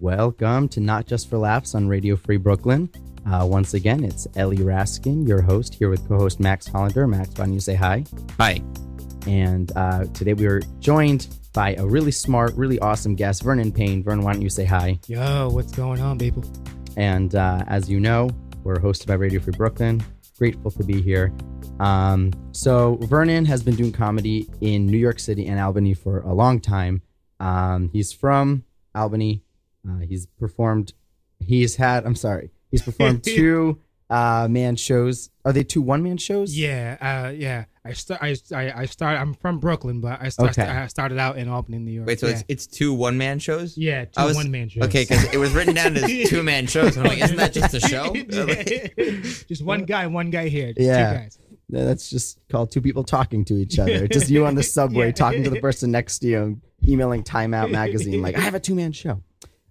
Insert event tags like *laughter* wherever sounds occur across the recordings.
Welcome to Not Just for Laughs on Radio Free Brooklyn. Uh, once again, it's Ellie Raskin, your host, here with co host Max Hollander. Max, why don't you say hi? Hi. And uh, today we are joined by a really smart, really awesome guest, Vernon Payne. Vernon, why don't you say hi? Yo, what's going on, people? And uh, as you know, we're hosted by Radio Free Brooklyn. Grateful to be here. Um, so, Vernon has been doing comedy in New York City and Albany for a long time. Um, he's from Albany. Uh, he's performed, he's had, I'm sorry, he's performed *laughs* two uh, man shows. Are they two one man shows? Yeah, uh, yeah. I start. I, I I started. I'm from Brooklyn, but I start, Okay. I started out in Albany, New York. Wait, so yeah. it's it's two one man shows? yeah, two was- one man shows. Okay, because it was written down as *laughs* two man shows. I'm like, isn't that just a *laughs* show? just one guy, one guy here. Just Yeah. two guys. No, That's just called two people talking to each other. Just you on the subway Yeah. talking to the person next to you, emailing Time Out magazine, like, I have a two man show.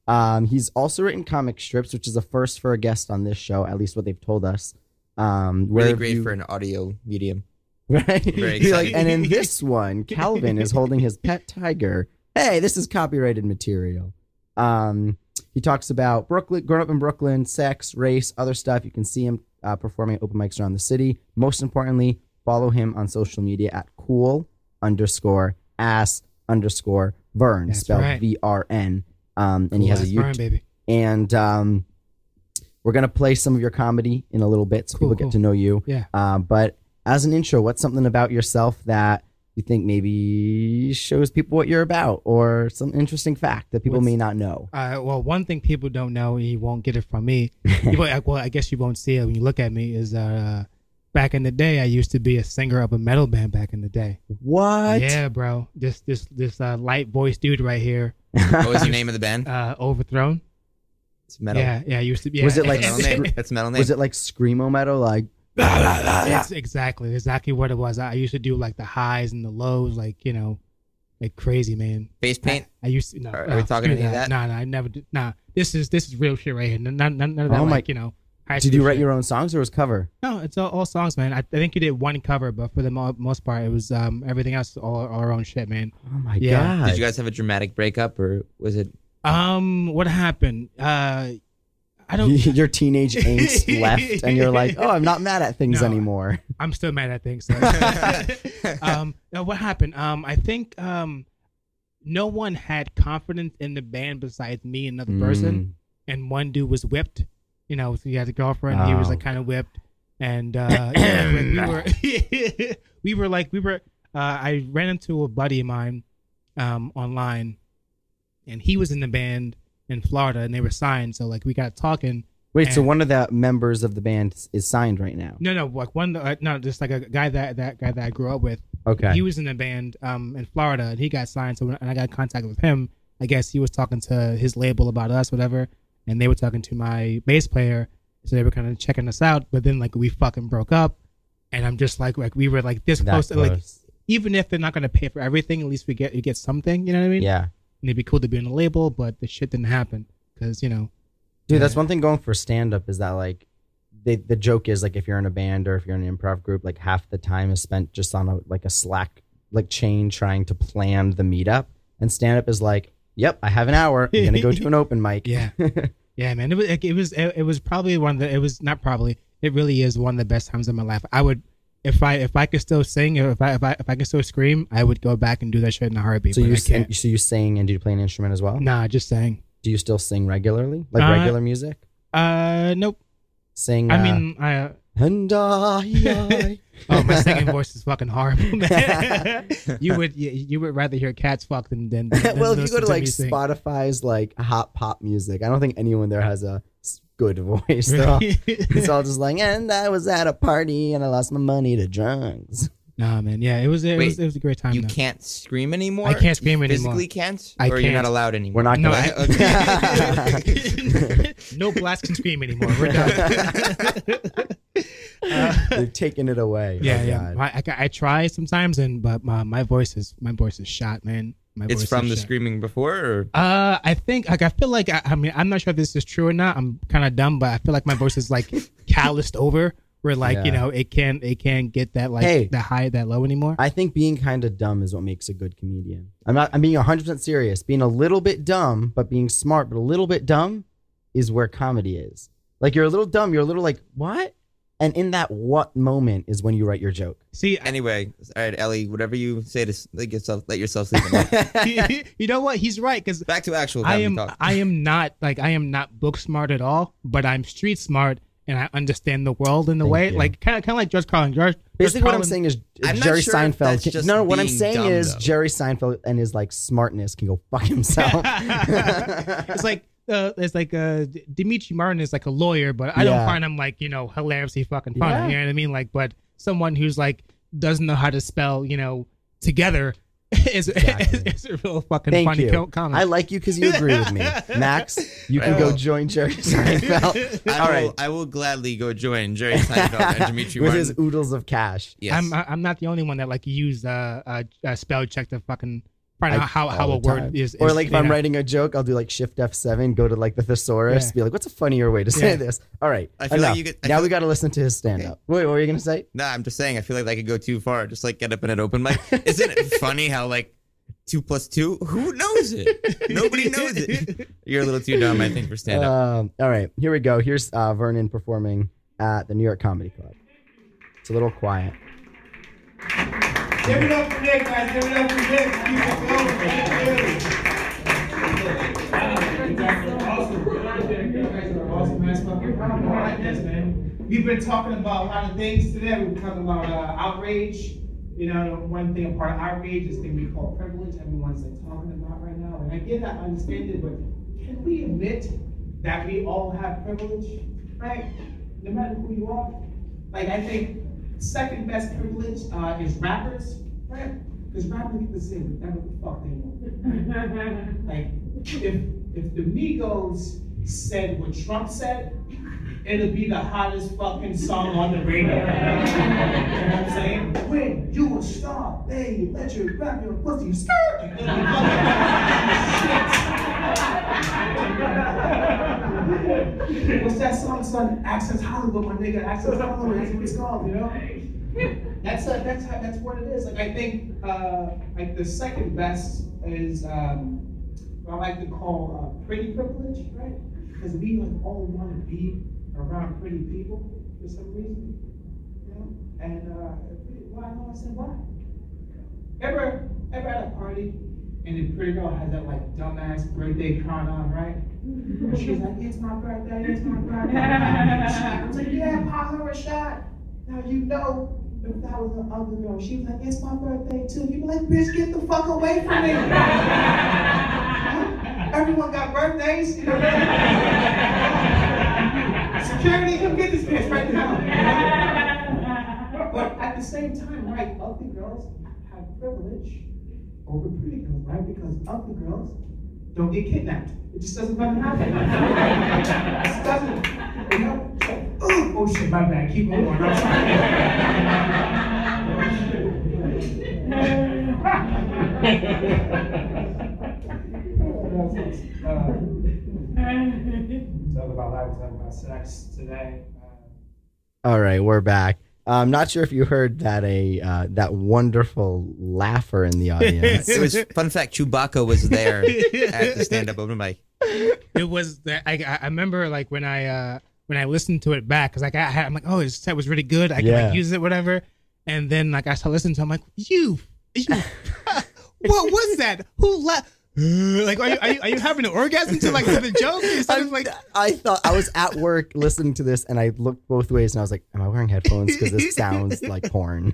Um, he's also written comic strips, which is a first for a guest on this show, at least what they've told us. Um, where Really have great you- for an audio medium. *laughs* right? Very like, and in this one, Calvin is holding his pet tiger. Hey, this is copyrighted material. Um, he talks about Brooklyn, growing up in Brooklyn, sex, race, other stuff. You can see him uh, performing at open mics around the city. Most importantly, follow him on social media at cool underscore ass underscore Vern, That's spelled right. V R N. Um, and he has a YouTube baby. and um, we're gonna play some of your comedy in a little bit so Cool, people cool. get to know you. Yeah. Um, but as an intro, what's something about yourself that you think maybe shows people what you're about, or some interesting fact that people What's- may not know? Uh, well, one thing people don't know, and you won't get it from me. *laughs* you well, I guess you won't see it when you look at me. Is uh, back in the day, I used to be a singer of a metal band. Back in the day. What? Yeah, bro. This this this uh, light voice dude right here, What was the *laughs* name of the band? uh, Overthrown. It's metal. Yeah, yeah. Used to be. Was it like *laughs* That's metal name. That's metal name. Was it like screamo metal? Like That's *laughs* exactly exactly what it was. I used to do like the highs and the lows, like you know, like crazy, man. face paint? I used to. No, Are- are we talking screw any of that? Nah, nah, I never did. Nah, this is this is real shit right here. None, none, none of that, Oh my- you know. High did you write your own songs or was cover? No, it's all, all songs, man. I, I think you did one cover, but for the mo- most part, it was um everything else all, all our own shit, man. Oh my Yeah. god! Did you guys have a dramatic breakup, or was it? Um, what happened? Uh, I don't. *laughs* your teenage *laughs* angst left, and you're like, "Oh, I'm not mad at things No. anymore." I'm still mad at things. So. *laughs* um, now what happened? Um, I think um, no one had confidence in the band besides me and another person, and one dude was whipped. You know, he had a girlfriend. He was like kind of whipped, and uh, yeah, like, *coughs* we were *laughs* we were like we were. Uh, I ran into a buddy of mine um, online, and he was in the band in Florida, and they were signed. So like we got talking. Wait, so one of the members of the band is- is signed right now? No, no, like one, uh, no, just like a guy that that guy that I grew up with. Okay. He was in a band um in Florida and he got signed. So when and I got in contact with him, I guess he was talking to his label about us, whatever, and they were talking to my bass player. So they were kind of checking us out. But then like we fucking broke up, and I'm just like like we were like this That close. To, like close. even if they're not gonna pay for everything, at least we get you get something. You know what I mean? yeah. And it'd be cool to be on a label, but the shit didn't happen because you know. Dude, that's one thing going for stand up is that like they, the joke is like if you're in a band or if you're in an improv group, like half the time is spent just on a like a slack like chain trying to plan the meetup. And stand up is like, Yep, I have an hour. I'm gonna go *laughs* to an open mic. Yeah. *laughs* Yeah, man. It was like, it was it, was probably one of the it was not probably it really is one of the best times of my life. I would if I if I could still sing if I if I if I could still scream, I would go back and do that shit in a heartbeat. so you sing, can't. so you sing and do you play an instrument as well? Nah, just saying. Do you still sing regularly? Like Uh, regular music? Uh, nope. Sing I uh, mean, I and I, I *laughs* oh my *laughs* singing voice is fucking horrible, man. *laughs* you would you, you would rather hear cats fuck than than. than well, if you go to like. Spotify's like hot pop music, I don't think anyone there has a good voice. They're all- it's all just like, and I was at a party and I lost my money to drugs. Nah, man. Yeah, it was it Wait, was it was a great time. You though. can't scream anymore. I can't scream You anymore. Physically can't, I or you're not allowed anymore. We're not No, gonna. I, *laughs* no blast can scream anymore. We're done. *laughs* Uh, They've taken it away. yeah, Oh, yeah. God. I, I, I try sometimes, and but my, my voice is my voice is shot, man. My It's from the shot. screaming before, or Uh, I think like I feel like I, I mean I'm not sure if this is true or not. I'm kind of dumb, but I feel like my voice is like calloused over where like you know it can't it can't get that like Hey. that high that low anymore. I think being kind of dumb is what makes a good comedian. I'm not. I'm being 100 percent serious. Being a little bit dumb, but being smart, but a little bit dumb, is where comedy is. Like you're a little dumb. You're a little like what? And in that what moment is when you write your joke. See, I- Anyway, all right, Ellie, whatever you say to let yourself let yourself sleep. at night. *laughs* you know what? He's right because Back to actual I am talk. I am not like I am not book smart at all, but I'm street smart and I understand the world in a Thank way you. like kind of kind of like George Carlin. George Basically, George what I'm Carlin- saying is I'm not Jerry sure if Seinfeld. Can, just no, what I'm being saying dumb, is though. Jerry Seinfeld and his like smartness can go fuck himself. *laughs* it's like uh, it's like uh, D- Demetri Martin is like a lawyer, but I Yeah. don't find him like you know hilariously fucking funny. Yeah. You know what I mean? Like, but someone who's like doesn't know how to spell, you know, together *laughs* is Exactly. is, a real fucking Thank funny you. co- comic. I like you because you agree with me, *laughs* Max. You can go join Jerry *laughs* Seinfeld. I All will, right, I will gladly go join Jerry Seinfeld and Demetri with Martin. his oodles of cash. yes. I'm I- I'm not the only one that like used uh, uh, uh spell check to fucking find I- out how how a word time. is, Or like if I'm know. writing a joke, I'll do like Shift F7, go to like the thesaurus, Yeah. be like, "What's a funnier way to say Yeah. this?" All right, I feel like you could- I now feel- we got to listen to his stand up. Wait, what were you gonna say? No, I'm just saying. I feel like I could go too far. Just like get up in an open mic. Isn't it *laughs* funny how like two plus two? Who knows it? Nobody knows it. You're a little too dumb, I think, for stand up. Um, all right, here we go. Here's uh, Vernon performing at the New York Comedy Club. It's a little quiet. Give it up for Nick, guys. Give it up for Nick. Keep it going. Awesome. Awesome, man. We've been talking about a lot of things today. We've talking about uh, outrage. You know, one thing, part of outrage is thing we call privilege. Everyone's like talking about right now. And I get that, I understand it, but can we admit that we all have privilege, right? No matter who you are. Like I think second best privilege uh, is rappers, right? Because rappers get to say whatever the fuck they want. *laughs* Like if if the Migos said what Trump said, it'll be the hottest fucking song on the radio. *laughs* you know what I'm saying? When you a star, they let you grab your pussy, skirt. *laughs* What's that song, son? Access Hollywood, my nigga. Access Hollywood. That's what it's called, you know. That's uh, that's how, that's what it is. Like I think uh, like the second best is um, what I like to call uh, pretty privilege, right? Because we like all want to be around pretty people for some reason, you know. And uh, well, I know I said why. Ever ever at a party and the pretty girl has that like dumbass birthday crown on, right? And she's like, it's my birthday, it's my birthday. *laughs* I was like, yeah, pop her a shot. Now you know if that was the other girl, she was like, it's my birthday too. You'd be like, bitch, get the fuck away from me. *laughs* Everyone got birthdays, you know. Security, come get this bitch right now. But at the same time, right, ugly girls have privilege over pretty girls, right? Because ugly girls don't get kidnapped. It just doesn't fucking happen. *laughs* it just doesn't. You know? So, ooh, oh shit, my bad. Keep on going. I'm sorry. *laughs* Talk about life, talk about sex today. Uh, All right, we're back. I'm not sure if you heard that a uh, that wonderful laugher in the audience. *laughs* It was fun fact. Chewbacca was there at the stand up open mic. it was the, I, I I remember like when I uh when I listened to it back because like I had, I'm like oh his set was really good I can like use it whatever and then like I started listening to it, I'm like you, you *laughs* what was that who laughed *laughs* like are you, are you are you having an orgasm to like to the joke instead of like I thought I was at work listening to this, and I looked both ways, and I was like, "Am I wearing headphones? Because this sounds *laughs* like porn."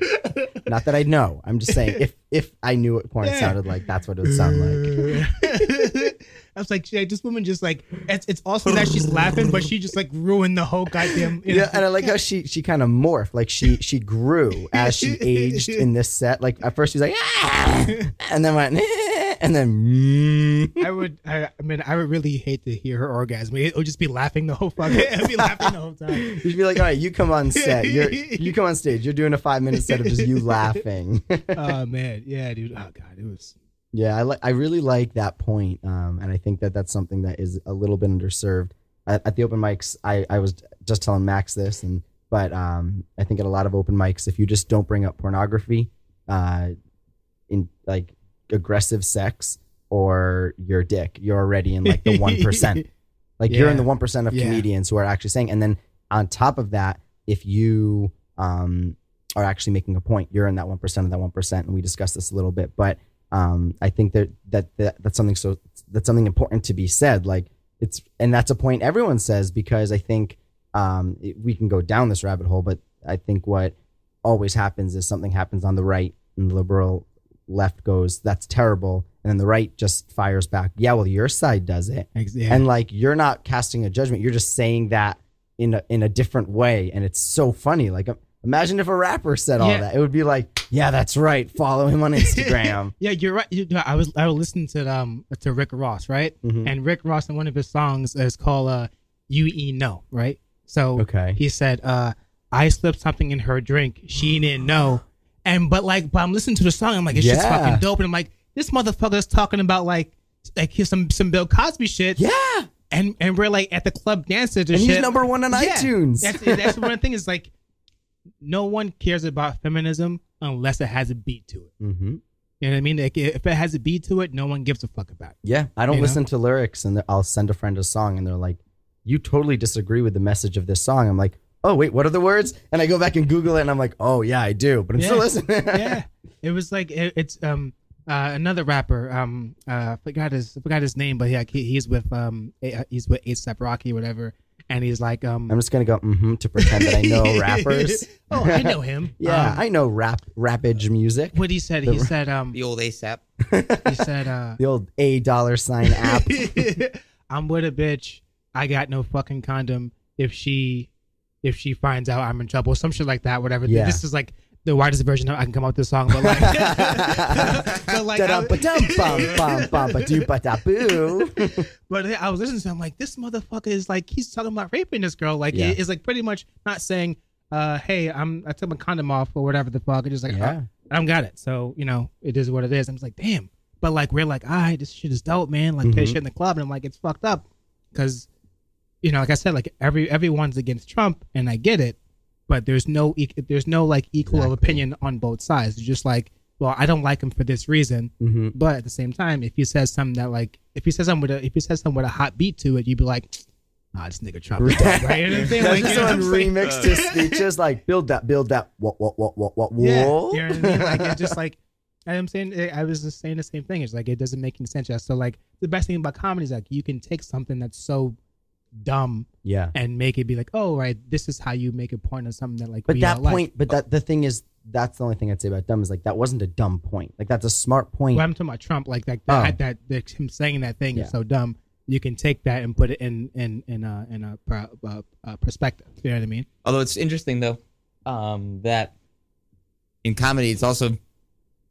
Not that I know. I'm just saying, if if I knew what porn Yeah. sounded like, that's what it would sound like. *laughs* I was like, this woman just like it's it's awesome that she's laughing, but she just like ruined the whole goddamn. you know, Yeah, and I like how she she kind of morphed, like she she grew as she aged in this set. Like at first she was like, ah! and then went, "Eh," *laughs* and then. mm. I would, I, I mean, I would really hate to hear her orgasm. It would just be laughing the whole fucking. I'd be laughing the whole time. *laughs* You'd be like, all right, you come on set. You're you come on stage. You're doing a five minute set of just you laughing. *laughs* Oh man, yeah, dude. Oh god, it was. yeah, I like. I really like that point, um, and I think that that's something that is a little bit underserved. At, at the open mics, I I was just telling Max this, and but um, I think at a lot of open mics, if you just don't bring up pornography, uh, in like aggressive sex or your dick, you're already in like the one percent. *laughs* Like you're in the one percent of Yeah. comedians who are actually saying. And then on top of that, if you um, are actually making a point, you're in that one percent of that one percent. And we discussed this a little bit, but um, I think that, that that that's something so that's something important to be said. Like it's and that's a point everyone says because I think um, it- we can go down this rabbit hole, but I think what always happens is something happens on the right and liberal left goes that's terrible and then the right just fires back yeah well your side does it yeah. and like you're not casting a judgment you're just saying that in a, in a different way and it's so funny like imagine if a rapper said all Yeah. that it would be like yeah that's right follow him on *laughs* instagram Yeah, you're right. You I was I was listening to um to Rick Ross, right? Mhm. And Rick Ross in one of his songs is called uh "You E No," right? So Okay. he said, uh, "I slipped something in her drink. She didn't know." And but like, but I'm listening to the song. I'm like, it's just fucking dope. And I'm like, this motherfucker's talking about like like here's some some Bill Cosby shit. yeah And and we're like at the club dancing to and shit. he's number one on Yeah. itunes That's that's one thing is like, no one cares about feminism unless it has a beat to it. Mm-hmm. You know what I mean? Like, if it has a beat to it, no one gives a fuck about it. Yeah, I don't You know? listen to lyrics, and I'll send a friend a song, and they're like, "You totally disagree with the message of this song." I'm like, "Oh wait, what are the words?" And I go back and Google it, and I'm like, "Oh yeah, I do," but I'm still listening. *laughs* yeah, it was like it, it's um uh, another rapper um uh forgot his forgot his name, but yeah, he, he's with um A- he's with ASAP Rocky or whatever, and he's like um I'm just gonna go mm-hmm to pretend that I know *laughs* rappers. *laughs* oh, I know him. Yeah, Um, I know rap rappage music. what he said. He said um The old ASAP. he said uh The old A dollar sign app. I'm with a bitch. I got no fucking condom. If she, if she finds out I'm in trouble, some shit like that. Whatever. Yeah. This is like the widest version I can come out with this song, but like, *laughs* but like, I, *laughs* *laughs* but I was listening to him like this motherfucker is like he's talking about raping this girl. Like Yeah. it is like pretty much not saying, uh, hey, I'm I took my condom off or whatever the fuck. It's just like Yeah. I don't got it. So you know it is what it is. I'm just like damn. But like we're like, all right, this shit is dope, man. Like play Mhm. shit in the club, and I'm like, it's fucked up because you know, like I said, like every everyone's against Trump, and I get it, but there's no there's no like equal of Exactly. opinion on both sides. It's just like, well, I don't like him for this reason, Mhm. but at the same time, if he says something that like, if he says something with a if he says something with a hot beat to it, you'd be like, ah, this nigga Trump, dead, right? *laughs* You know what I'm? Like, Imagine you know what I'm someone remixed his speeches like build that, build that, what, what, what, what, what, Yeah, whoa. you know what I mean? Like it's just like I'm saying. I was just saying the same thing. It's like it doesn't make any sense. So like the best thing about comedy is like you can take something that's so dumb yeah. and make it be like, oh right, this is how you make a point of something that like. But we that all like. point, but that the thing is, that's the only thing I'd say about dumb is like that wasn't a dumb point. Like that's a smart point. Well, I'm talking about Trump. Like that, Oh. that, that, that him saying that thing Yeah. is so dumb. You can take that and put it in in in a in a, uh, uh, perspective. You know what I mean? Although it's interesting though, um, that in comedy it's also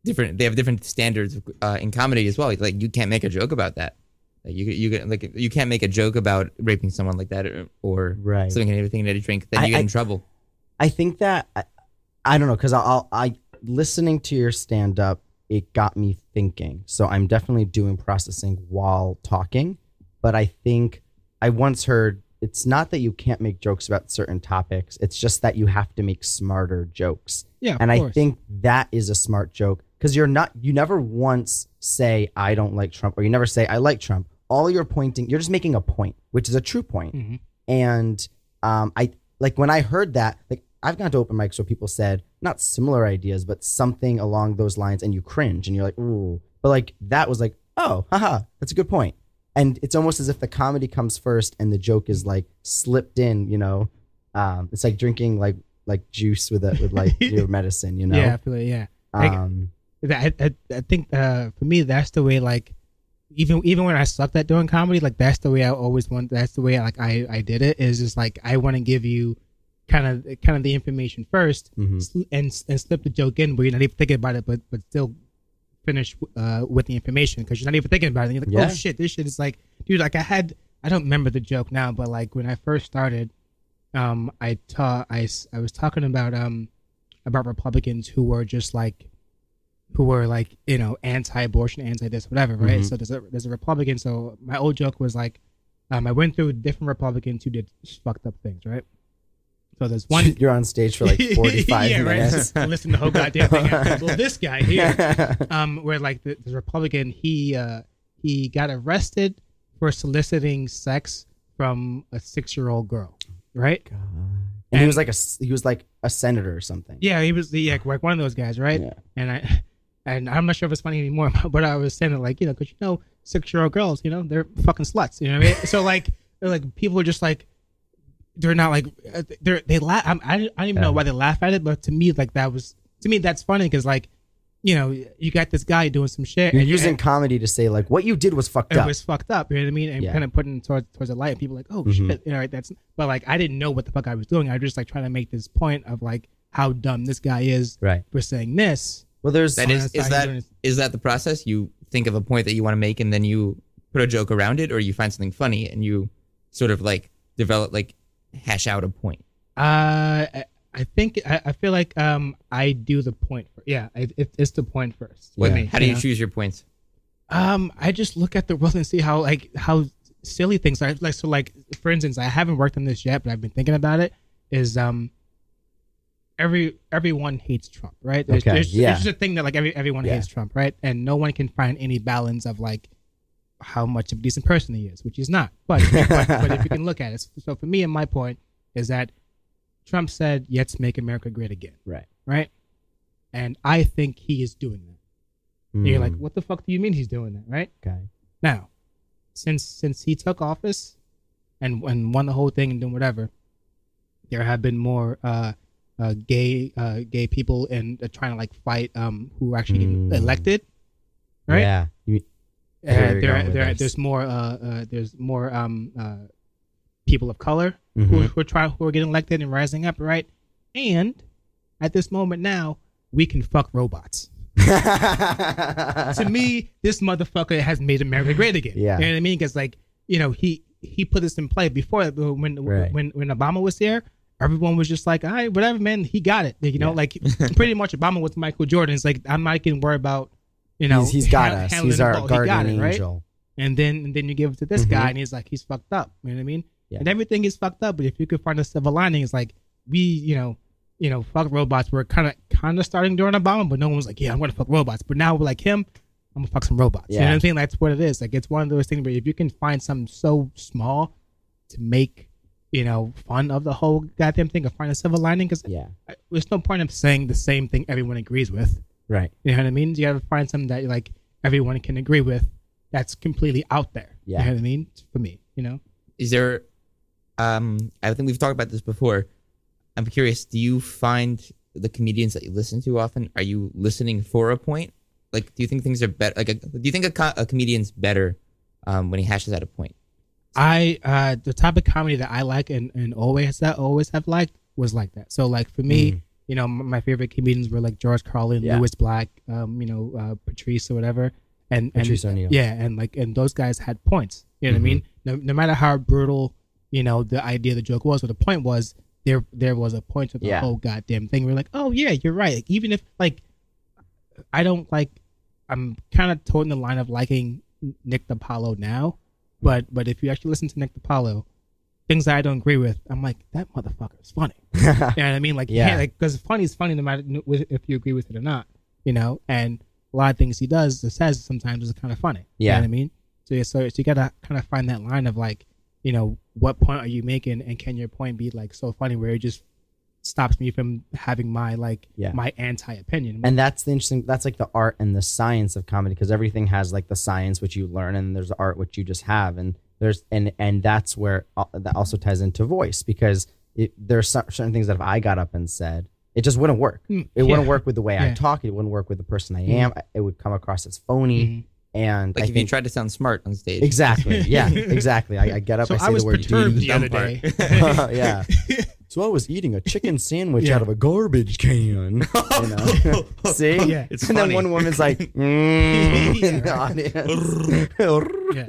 different. They have different standards uh, in comedy as well. Like you can't make a joke about that. Like you you get- like you can't make a joke about raping someone like that or, or Right. slipping anything in a drink. Then I- you get I- in trouble. I think that I, I don't know because I'll, I listening to your stand up, it got me thinking. So I'm definitely doing processing while talking, but I think I once heard it's not that you can't make jokes about certain topics. It's just that you have to make smarter jokes. Yeah, of and I course. think that is a smart joke because you're not you never once say I don't like Trump or you never say I like Trump. All you're pointing, you're just making a point, which is a true point. Mhm. And um, I like when I heard that, like I've gone to open mics where people said not similar ideas, but something along those lines, and you cringe and you're like, ooh. But like that was like, oh, haha, that's a good point. And it's almost as if the comedy comes first and the joke is like slipped in, you know. Um, it's like drinking like like juice with a with like *laughs* your medicine, you know. Yeah, I feel it. Yeah. Um, I, I, I think uh, for me that's the way like even even when I sucked at doing comedy like that's the way I always want that's the way like I I did it is just like I want to give you kind of kind of the information 1st Mhm. and and slip the joke in where you're not even thinking about it but but still finish uh, with the information because you're not even thinking about it and you're like Yeah. oh shit this shit is like dude like I had I don't remember the joke now but like when I first started um I ta- I, I was talking about um about Republicans who were just like who were like you know anti-abortion, anti-this, whatever, right? Mhm. So there's a there's a Republican. So my old joke was like, um, I went through different Republicans who did fucked up things, right? So there's one. *laughs* You're on stage for like *laughs* 45 yeah, minutes. right. *laughs* Listen to the whole goddamn thing. Well, this guy here, um, where like the, the Republican, he uh, he got arrested for soliciting sex from a six year old girl, right? God. and he was like a he was like a senator or something. Yeah, he was the yeah, like one of those guys, right? Yeah. And I and I'm not sure if it's funny anymore, *laughs* but I was saying it like you know, because you know, six year old girls, you know, they're fucking sluts. You know what I mean? so like, like people are just like, they're not like uh, they're they laugh. I'm, I don't I don't even know why they laugh at it, but to me, like that was to me that's funny because like, you know, you got this guy doing some shit. You're and using and comedy to say like what you did was fucked up. it was fucked up. You know what I mean? And Yeah. kind of putting towards towards the light. And people like, oh Mhm. shit, you know, right, that's. But like, I didn't know what the fuck I was doing. I was just like trying to make this point of like how dumb this guy is right. for saying this. Well, there's That is that's is how that doing is that the process? You think of a point that you want to make and then you put a joke around it, or you find something funny and you sort of like develop like hash out a point. Uh, I, I think I, I feel like um I do the point. For, yeah, it, it, it's the point first. What, for me, how do you know? choose your points? Um, I just look at the world and see how like how silly things are. Like so, like for instance, I haven't worked on this yet, but I've been thinking about it. Is um, every everyone hates Trump, right? There's, Okay, there's, yeah. It's just a thing that like every everyone Yeah. hates Trump, right? And no one can find any balance of like how much of a decent person he is, which he's not. But but, but *laughs* if you can look at it, so for me and my point is that Trump said, "Let's make America great again," right. right? And I think he is doing that. And you're like, Mm, what the fuck do you mean he's doing that, right? okay. Now, since since he took office and and won the whole thing and doing whatever, there have been more uh, uh, gay uh, gay people and uh, trying to like fight um, who are actually Mm. get elected, right? Yeah. You, Uh, there, there, there's more uh, uh, there's more um, uh, people of color who, Mhm. who are trying who are getting elected and rising up, right? And at this moment now, we can fuck robots. *laughs* to me, this motherfucker has made America great again. Yeah. you know what I mean? Because like you know he he put this in play before when Right. when when Obama was there. Everyone was just like, all right, whatever, man. He got it. You know, Yeah. like *laughs* pretty much Obama was Michael Jordan. It's like I'm not getting worried about, you know, he's, he's got han- *laughs* us. He's our ball. He guardian it, right? angel. And then and then you give it to this Mhm. guy, and he's like, he's fucked up. You know what I mean? Yeah. And everything is fucked up. But if you could find a silver lining, it's like we, you know, you know, fuck robots. We're kind of kind of starting during Obama, but no one was like, yeah, I'm gonna fuck robots. But now we're like him. I'm gonna fuck some robots. You know what I'm saying? That's what it is. Like it's one of those things where if you can find something so small to make, you know, fun of the whole goddamn thing, or find a silver lining, because Yeah. there's no point of saying the same thing everyone agrees with. Right. You know what I mean? You gotta find something that like everyone can agree with. That's completely out there. Yeah. You know what I mean? For me, you know. Is there? Um, I think we've talked about this before. I'm curious. Do you find the comedians that you listen to often? Are you listening for a point? Like, do you think things are better? Like, a, do you think a, co- a comedian's better um, when he hashes out a point? I uh the type of comedy that I like and, and always that always have liked was like that. So like for me, Mm. you know, m- my favorite comedians were like George Carlin, Yeah. Lewis Black, um, you know, uh, Patrice or whatever, and Patrice and O'Neal. yeah, and like and those guys had points. You know what I mean? No, no matter how brutal, you know, the idea of the joke was, or the point was, there there was a point to the Yeah. whole goddamn thing. We're like, oh yeah, you're right. Like, even if like, I don't like, I'm kind of toting the line of liking Nick DiPaolo now, but but if you actually listen to Nick DiPaolo, things that I don't agree with, I'm like that motherfucker is funny. *laughs* you know what I mean? Like Yeah. like because funny is funny no matter if you agree with it or not. You know, and a lot of things he does or says sometimes is kind of funny. you Yeah. know what I mean. So so, so you gotta kind of find that line of like, you know, what point are you making, and can your point be like so funny where it just stops me from having my like Yeah. my anti opinion. and that's the interesting that's like the art and the science of comedy because everything has like the science which you learn and there's the art which you just have and there's and and that's where al- that also ties into voice because it, there's cer- certain things that if i got up and said it just wouldn't work Mm, it wouldn't work with the way i talk it wouldn't work with the person i Mhm. am it would come across as phony Mhm. and Like, I if you tried to sound smart on stage. exactly yeah *laughs* exactly I, I get up So i say I was the word perturbed "dude." the other day. part. *laughs* yeah. *laughs* So I was eating a chicken *laughs* sandwich Yeah. out of a garbage can. *laughs* You know? *laughs* See? Yeah. It's and then one woman's like, mm, in the audience. yeah.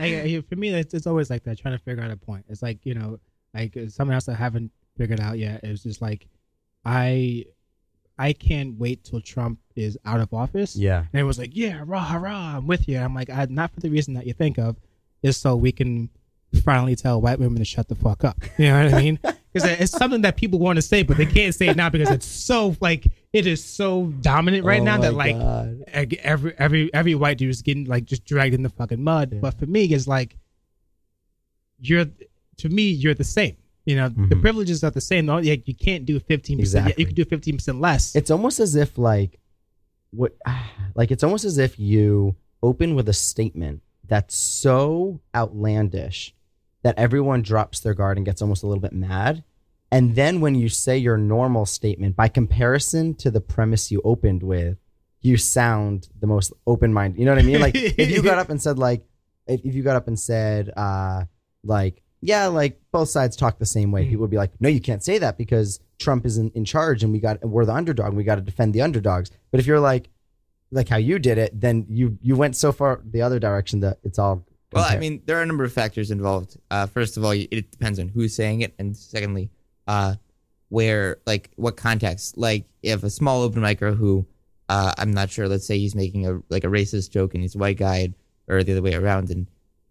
I, I- for me, it's, it's always like that, trying to figure out a point. It's like you know, like uh, something else I haven't figured out yet. Is just like, I, I can't wait till Trump is out of office. yeah. And it was like, yeah, rah, hurrah, I'm with you. And I'm like, I, not for the reason that you think of, is so we can finally tell white women to shut the fuck up. You know what I mean? Because it's something that people want to say, but they can't say it now because it's so like it is so dominant right Oh now that like God. every every every white dude is getting like just dragged in the fucking mud. But for me, it's like you're to me you're the same. You know, the Mhm. privileges are the same. Like, you can't do fifteen percent. Exactly. You can do fifteen percent less. It's almost as if like what *sighs* like it's almost as if you open with a statement that's so outlandish that everyone drops their guard and gets almost a little bit mad. And then when you say your normal statement, by comparison to the premise you opened with, you sound the most open minded. You know what I mean? Like if you got up and said like if, if you got up and said uh like yeah like both sides talk the same way Mm. people would be like no you can't say that because trump is in, in charge and we got we're the underdog and we got to defend the underdogs but if you're like like how you did it then you you went so far the other direction that it's all Well, I mean, there are a number of factors involved. Uh, first of all, it depends on who's saying it, and secondly, uh, where like what context. Like if a small open micer who uh, I'm not sure. Let's say he's making a like a racist joke and he's a white guy, or the other way around, and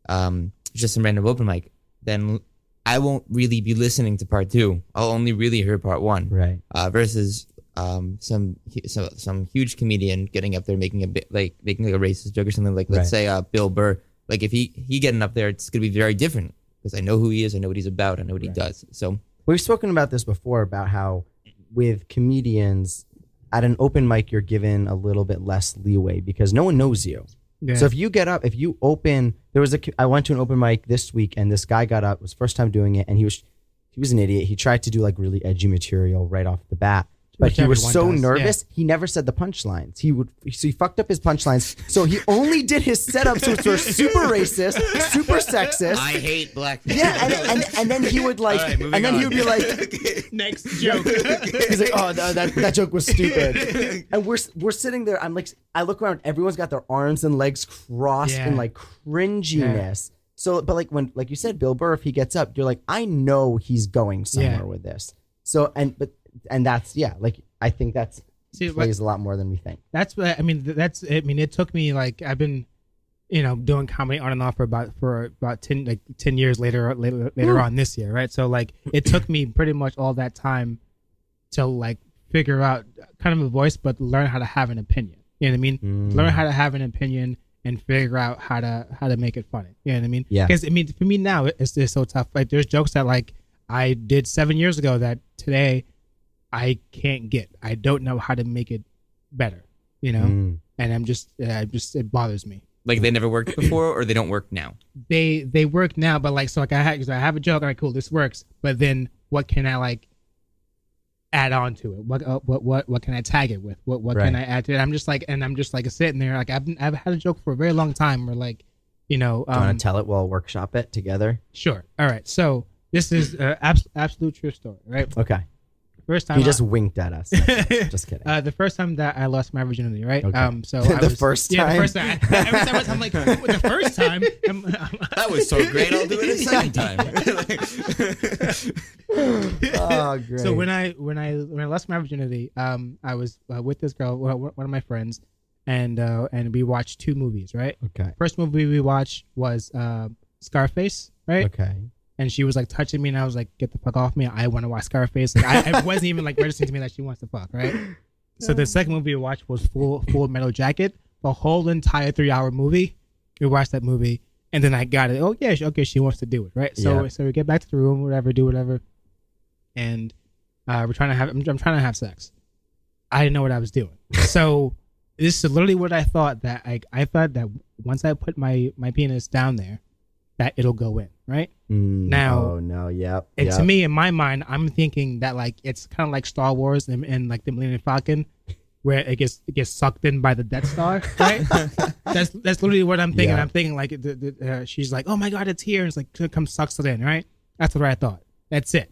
um, just some random open mic. Then I won't really be listening to part two. I'll only really hear part one right uh, versus um, some so, some huge comedian getting up there making a bit like making like a racist joke or something like let's Right. say uh, Bill Burr like if he he getting up there it's gonna be very different because I know who he is I know what he's about I know what he does so We've spoken about this before about how with comedians at an open mic you're given a little bit less leeway because no one knows you. Yeah. So if you get up, if you open, there was a I went to an open mic this week and this guy got up, it was first time doing it and he was he was an idiot. He tried to do like really edgy material right off the bat. But Which he was so does, nervous, he never said the punchlines. He would so he fucked up his punchlines. So he only did his setups which were super racist, super sexist. I hate black people Yeah, and, and and then he would like, All right, moving and then he would be like, *laughs* next joke. *laughs* he's like, oh, no, that that joke was stupid. *laughs* And we're we're sitting there. I'm like, I look around. Everyone's got their arms and legs crossed in like cringiness. So, but like when, like you said, Bill Burr, if he gets up, you're like, I know he's going somewhere Yeah. with this. So, and but and that's yeah, like I think that's See, plays a lot more than we think. that's what I mean. That's I mean, it took me like I've been, you know, doing comedy on and off for about for about ten like ten years later later later on this year, right? So like it took me pretty much all that time to like figure out kind of a voice, but learn how to have an opinion. You know what I mean? Mm. Learn how to have an opinion and figure out how to how to make it funny. You know what I mean? Yeah. Because I mean, for me now, it's it's so tough. Like there's jokes that like I did seven years ago that today I can't get. I don't know how to make it better. You know Mm. and I'm just, uh, just it bothers me. like they never worked before or they don't work now They they work now, but like so like I have, cause I have a joke. All right, cool, this works. But then what can I like add on to it? What uh, what what what can I tag it with? What what can I add to it? I'm just like, and I'm just like sitting there like I've been, I've had a joke for a very long time. Where like, you know, Do you want um, to tell it? We'll workshop it together. sure. All right, so this is uh, abs- absolute true story, right? Okay. First time He I- just winked at us. *laughs* just kidding. Uh, the first time that I lost my virginity, right? Okay. Um, so *laughs* The I was, first yeah, time? the first time. *laughs* Every time I'm like, the first time. I'm, that was so great I'll do it a second time oh, great. So when I when I when I lost my virginity, um, I was uh, with this girl, one one of my friends, and uh, and we watched two movies. Right, okay. first movie we watched was uh, Scarface. Right, Okay. And she was like touching me, and I was like, "Get the fuck off me! I want to watch Scarface." Like I, it wasn't even like registering to me that she wants to fuck. Right. *laughs* So the second movie we watched was Full Full Metal Jacket. The whole entire three hour movie, we watched that movie, and then I got it. Oh yeah, okay, she wants to do it, right? So Yeah. so we get back to the room, whatever, do whatever, and uh, we're trying to have. I'm, I'm trying to have sex. I didn't know what I was doing. *laughs* So this is literally what I thought that I I thought that once I put my my penis down there, that it'll go in, right? Mm, Now- Oh no. Yep. And yep. to me, in my mind, I'm thinking that like it's kind of like Star Wars and, and like the Millennium Falcon, where it gets it gets sucked in by the Death Star, right? *laughs* that's that's literally what I'm thinking. Yeah. I'm thinking like the, the, uh, she's like, oh my god, it's here, and it's like come sucks it in, right? That's what I thought. That's it.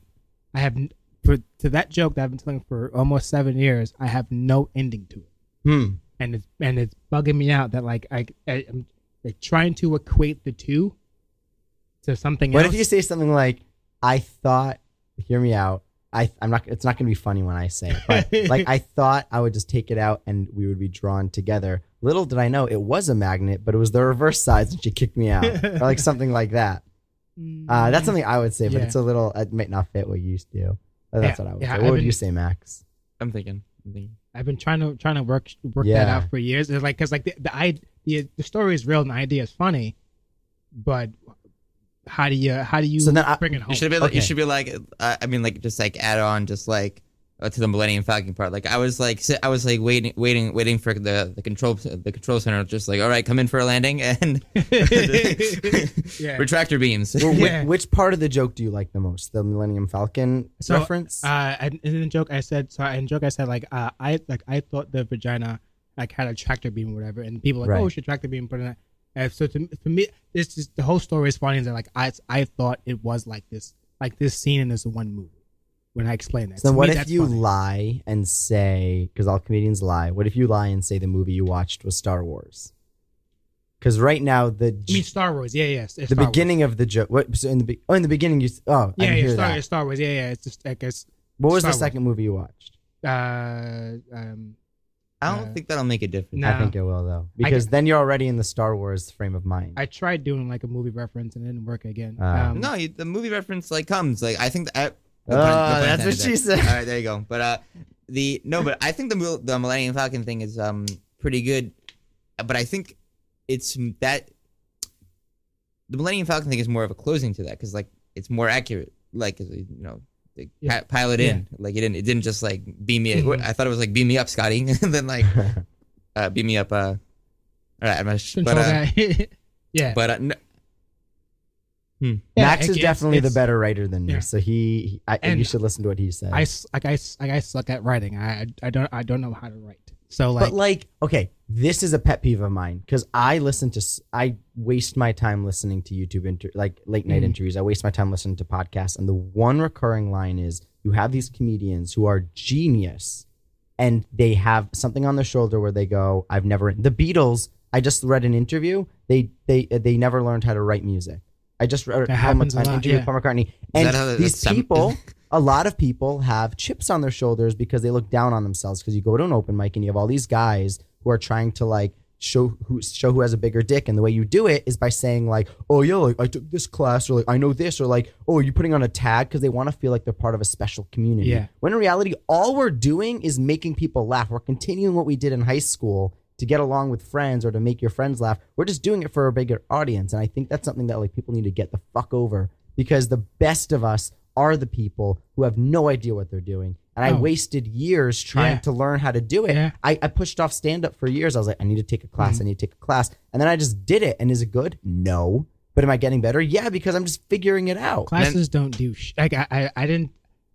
I have for to that joke that I've been telling for almost seven years. I have no ending to it, Hmm. and it's and it's bugging me out that like I, I am like trying to equate the two to something What else. if you say something like, "I thought"? Hear me out. I I'm not. It's not going to be funny when I say it, but *laughs* like I thought I would just take it out and we would be drawn together. Little did I know it was a magnet, but it was the reverse sides and she kicked me out, or like something like that. *laughs* Uh, that's something I would say, but Yeah. it's a little. It might not fit what you used to do. But that's Yeah, what I would yeah, say. I've What would been- you say, Max? I'm thinking. I'm thinking. I've been trying to trying to work work that out for years. It's like because like the the, I, the the story is real and the idea is funny, but how do you how do you So then I- bring it home? You should be like, Okay. you should be like, uh, I mean, like just like add on, just like uh, to the Millennium Falcon part. Like I was like, si- I was like waiting, waiting, waiting for the the control the control center, just like, all right, come in for a landing and *laughs* *laughs* Yeah. retractor beams. Well, Yeah. which, which part of the joke do you like the most? The Millennium Falcon So, reference? Uh, in the joke I said, so in the joke I said like, uh, I like I thought the vagina like had a tractor beam or whatever, and people were like, Right. oh, we should tractor beam, put in that. And so to for me, this just the whole story is funny. Is that like I I thought it was like this like this scene in this one movie when I explained that. so To what me, if you funny. lie and say, because all comedians lie, what if you lie and say the movie you watched was Star Wars? Because right now, the I mean Star Wars, yeah, yeah. the Star Wars. beginning of the joke. What? So in the be- oh, in the beginning, you oh, Yeah, didn't yeah, Star. Star Wars, yeah, yeah. It's just I guess What was Star the Wars. second movie you watched? uh um I don't Uh, think that'll make a difference. No. I think it will though, because then you're already in the Star Wars frame of mind. I tried doing like a movie reference and it didn't work again. Ah. um, No, you, the movie reference like comes like I think that. Oh, that's what she said. All right, there you go. But uh, the no, but I think the mil- the Millennium Falcon thing is um pretty good, but I think it's that the Millennium Falcon thing is more of a closing to that because like it's more accurate. Like you know, like, Yeah. pi- pile it in. Like it didn't. It didn't just like beam me. Mhm. I thought it was like beam me up, Scotty, *laughs* and then like *laughs* uh, beam me up. Uh, all right, I'm not sh- control but uh, *laughs* yeah. but uh, no, Yeah, Max is it's- definitely the better writer than me, Yeah. so he, he I, And you should listen to what he says. I s- like I, s- like I suck at writing. I I- I don't I don't know how to write. So like, but like, okay, this is a pet peeve of mine because I listen to, I waste my time listening to YouTube inter, like late night Mhm. interviews. I waste my time listening to podcasts, and the one recurring line is you have these comedians who are genius, and they have something on their shoulder where they go, "I've never." The Beatles. I just read an interview. They they they never learned how to write music. I just read That Paul happens a Mc- an lot, interview yeah. with Paul McCartney, and that how these people *laughs* a lot of people have chips on their shoulders because they look down on themselves. Because you go to an open mic and you have all these guys who are trying to like show who show who has a bigger dick. And the way you do it is by saying like oh yeah like I took this class or like I know this or like oh you're putting on a tag because they want to feel like they're part of a special community. Yeah. when in reality all we're doing is making people laugh. We're continuing what we did in high school to get along with friends or to make your friends laugh. We're just doing it for a bigger audience. And I think that's something that like people need to get the fuck over. Because the best of us are the people who have no idea what they're doing. And I Oh. wasted years trying Yeah. to learn how to do it. Yeah. I, I pushed off stand up for years. I was like, I need to take a class. Mm. I need to take a class. And then I just did it. And is it good? No. But am I getting better? Yeah, because I'm just figuring it out. classes don't do sh- like I, I I didn't.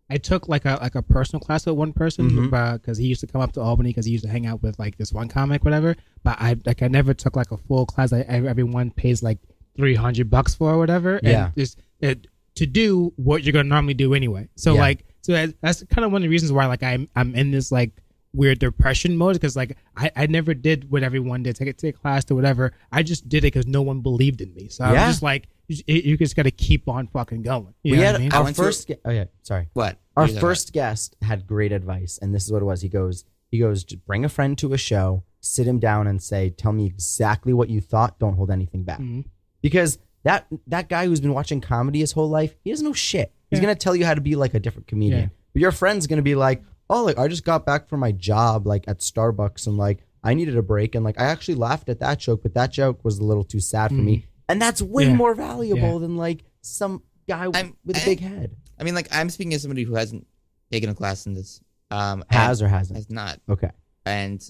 I took like a like a personal class with one person mm-hmm. because he used to come up to Albany because he used to hang out with like this one comic whatever. But I like I never took like a full class. I, everyone pays like three hundred bucks for or whatever. Yeah. And just it, to do what you're gonna normally do anyway. So Yeah. like so that, that's kind of one of the reasons why like I'm I'm in this like weird depression mode because like I, I never did what everyone did take it take a class or whatever. I just did it because no one believed in me. So I Yeah. was just like you, you just got to keep on fucking going. You we know had what I mean? our went to- first. Ge- oh yeah, sorry. what Our What are you first guest had great advice, and this is what it was. He goes, he goes, bring a friend to a show, sit him down, and say, tell me exactly what you thought. Don't hold anything back, Mhm. because that that guy who's been watching comedy his whole life, he doesn't know shit. He's Yeah. gonna tell you how to be like a different comedian. Yeah. But your friend's gonna be like, oh, like I just got back from my job, like at Starbucks, and like I needed a break, and like I actually laughed at that joke, but that joke was a little too sad for me, and that's way Mm. Yeah. more valuable Yeah. than like some guy I'm- with a I- big head. I mean, like I'm speaking as somebody who hasn't taken a class in this. Um, Has or hasn't? has not. Okay. And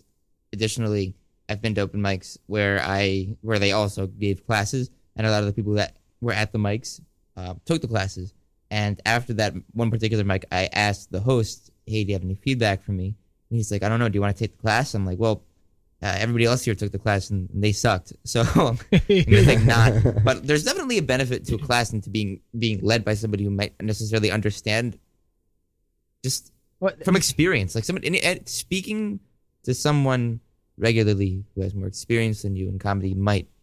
additionally, I've been to open mics where I where they also gave classes, and a lot of the people that were at the mics uh, took the classes. And after that one particular mic, I asked the host, "Hey, do you have any feedback for me?" And he's like, "I don't know. Do you want to take the class?" I'm like, "Well." Uh, everybody else here took the class and, and they sucked, *laughs* so I'm gonna think not. *laughs* But there's definitely a benefit to a class and to being being led by somebody who might necessarily understand, just What- from experience. Like somebody and, and speaking to someone regularly who has more experience than you in comedy might and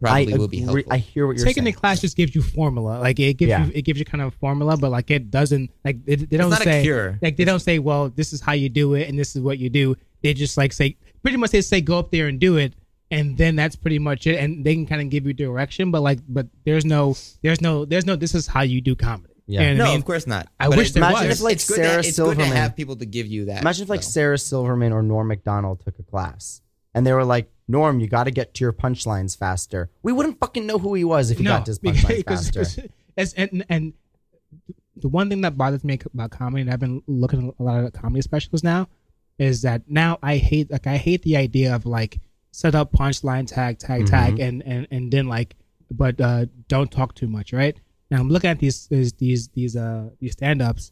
probably I will be helpful. I hear what you're saying. taking saying. the class just gives you formula. Like it gives Yeah. you it gives you kind of a formula, but like it doesn't like they, they don't not a say cure. like they don't say well this is how you do it and this is what you do. They just like say pretty much they say go up there and do it, and then that's pretty much it. And they can kind of give you direction, but like, but there's no, there's no, there's no. This is how you do comedy. Yeah. You know no, I mean? of course not. I But wish it- there Imagine was. if, like, it's good Sarah to, it's good to Silverman- have people to give you that. Imagine if like though. Sarah Silverman or Norm Macdonald took a class and they were like, Norm, you got to get to your punchlines faster. We wouldn't fucking know who he was if he got to his punchlines *laughs* faster. as- and and the one thing that bothers me about comedy, and I've been looking at a lot of comedy specials now, is that now I hate like I hate the idea of like set up punchline tag tag tag and and and then like but uh don't talk too much right now i'm looking at these these these these uh these stand-ups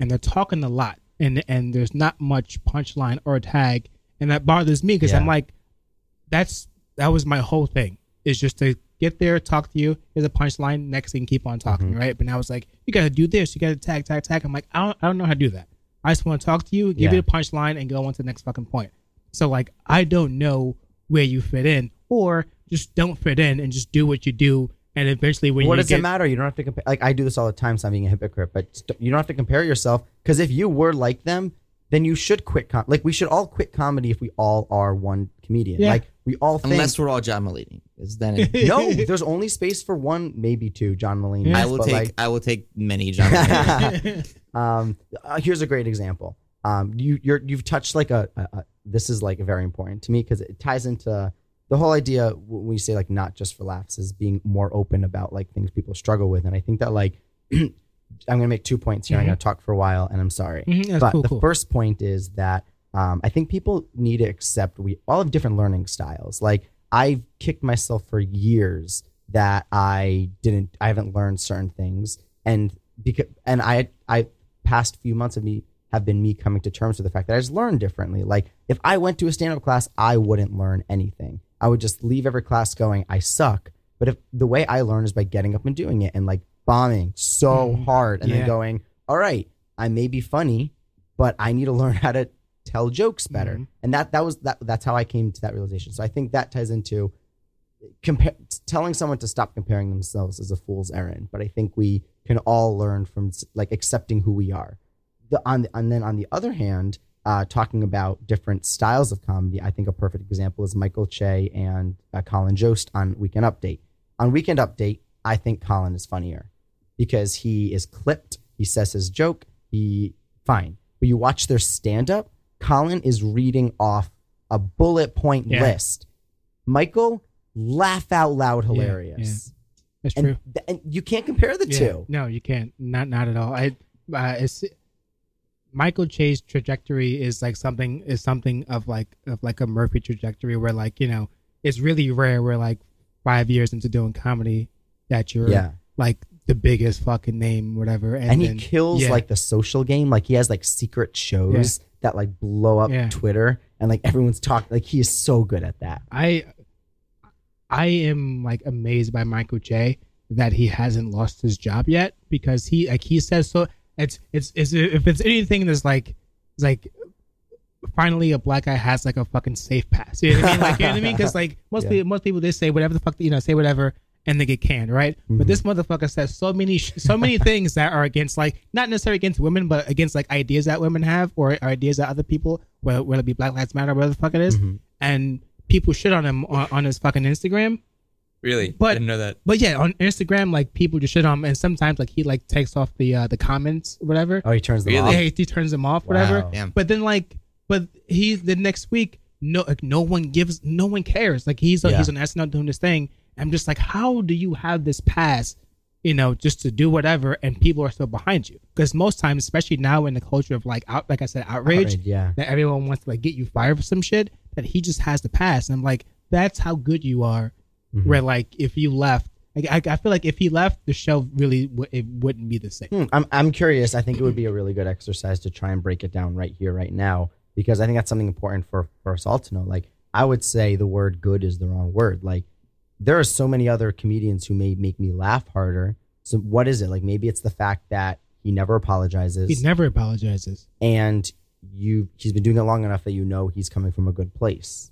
and they're talking a lot and and there's not much punchline or tag and that bothers me because i'm like that's that was my whole thing is just to get there talk to you here's a punchline next thing keep on talking Mm-hmm. right but now it's like you gotta do this you gotta tag tag tag i'm like i don't, I don't know how to do that i just want to talk to you give Yeah. you the punchline and go on to the next fucking point so like i don't know where you fit in or just don't fit in and just do what you do and eventually when what does get it matter? You don't have to compare. Like I do this all the time, so I'm being a hypocrite. But you don't have to compare yourself because if you were like them, then you should quit. Com- like we should all quit comedy if we all are one comedian. Yeah. Like we all think. unless we're all John Mulaney, because then it, *laughs* no, there's *laughs* only space for one, maybe two. John Mulaney. I will take like, I will take many John. Mulaney. *laughs* um, uh, here's a great example. Um, you you're you've touched like a, a, a this is like very important to me because it ties into the whole idea when we say like not just for laughs is being more open about like things people struggle with, and I think that like *clears throat* I'm gonna make two points here. I'm Mhm. gonna talk for a while, and I'm sorry, Mhm, but cool, the cool. first point is that um, I think people need to accept we all have different learning styles. Like I've kicked myself for years that I didn't, I haven't learned certain things, and because and I, I past few months of me have been me coming to terms with the fact that I just learned differently. Like if I went to a stand up class, I wouldn't learn anything. I would just leave every class going, I suck. But if the way I learn is by getting up and doing it and like bombing so Mhm. hard and Yeah. then going, all right, I may be funny, but I need to learn *laughs* how to tell jokes better. Mhm. And that that was that that's how I came to that realization. So I think that ties into compare telling someone to stop comparing themselves is a fool's errand. But I think we can all learn from like accepting who we are. The on and then on the other hand, uh, talking about different styles of comedy, I think a perfect example is Michael Che and uh, Colin Jost on Weekend Update. On Weekend Update, I think Colin is funnier because he is clipped. He says his joke. He fine. But you watch their stand up. Colin is reading off a bullet point Yeah. list. Michael laugh out loud Yeah, hilarious. that's true And, th- and you can't compare the Yeah. two. No, you can't. Not not at all. I uh, it's Michael Che's trajectory is like something is something of like of like a Murphy trajectory where like you know it's really rare where like five years into doing comedy that you're Yeah. like the biggest fucking name whatever and, And, he then- kills yeah. like the social game. Like he has like secret shows that like blow up Yeah. Twitter and like everyone's talking. Like he is so good at that. I I am like amazed by Michael Che that he hasn't lost his job yet because he like he says so it's it's, it's if it's anything that's like it's like finally a black guy has like a fucking safe pass you know what I mean like you know what I mean because like most *laughs* Yeah. people most people they say whatever the fuck you know say whatever and they get canned right Mm-hmm. but this motherfucker says so many sh- so many *laughs* things that are against like not necessarily against women but against like ideas that women have or ideas that other people whether, whether it be Black Lives Matter whatever the fuck it is, Mhm. and people shit on him on, on his fucking Instagram. really, But- I didn't know that. But yeah, on Instagram, like people just shit on him, and sometimes like he like takes off the uh, the comments, whatever. Oh, he turns them Really? off. Yeah, he, he turns them off, whatever. Damn. But then like, but he the next week, no, like, no one gives, no one cares. Like he's Yeah. he's on SNL doing this thing. I'm just like, how do you have this pass? You know, just to do whatever, and people are still behind you. Because most times, especially now in the culture of like out, like I said, outrage, Outrage, yeah. that everyone wants to like get you fired for some shit, that he just has the pass. And I'm like, that's how good you are. Mm-hmm. Where like if you left, like, I, I feel like if he left, the show really w- it wouldn't be the same. Hmm, I'm I'm curious. I think it would be a really good exercise to try and break it down right here, right now, because I think that's something important for for us all to know. Like, I would say the word "good" is the wrong word. Like, there are so many other comedians who may make me laugh harder. So, what is it? Like, maybe it's the fact that he never apologizes, He never apologizes. and you he's been doing it long enough that you know he's coming from a good place.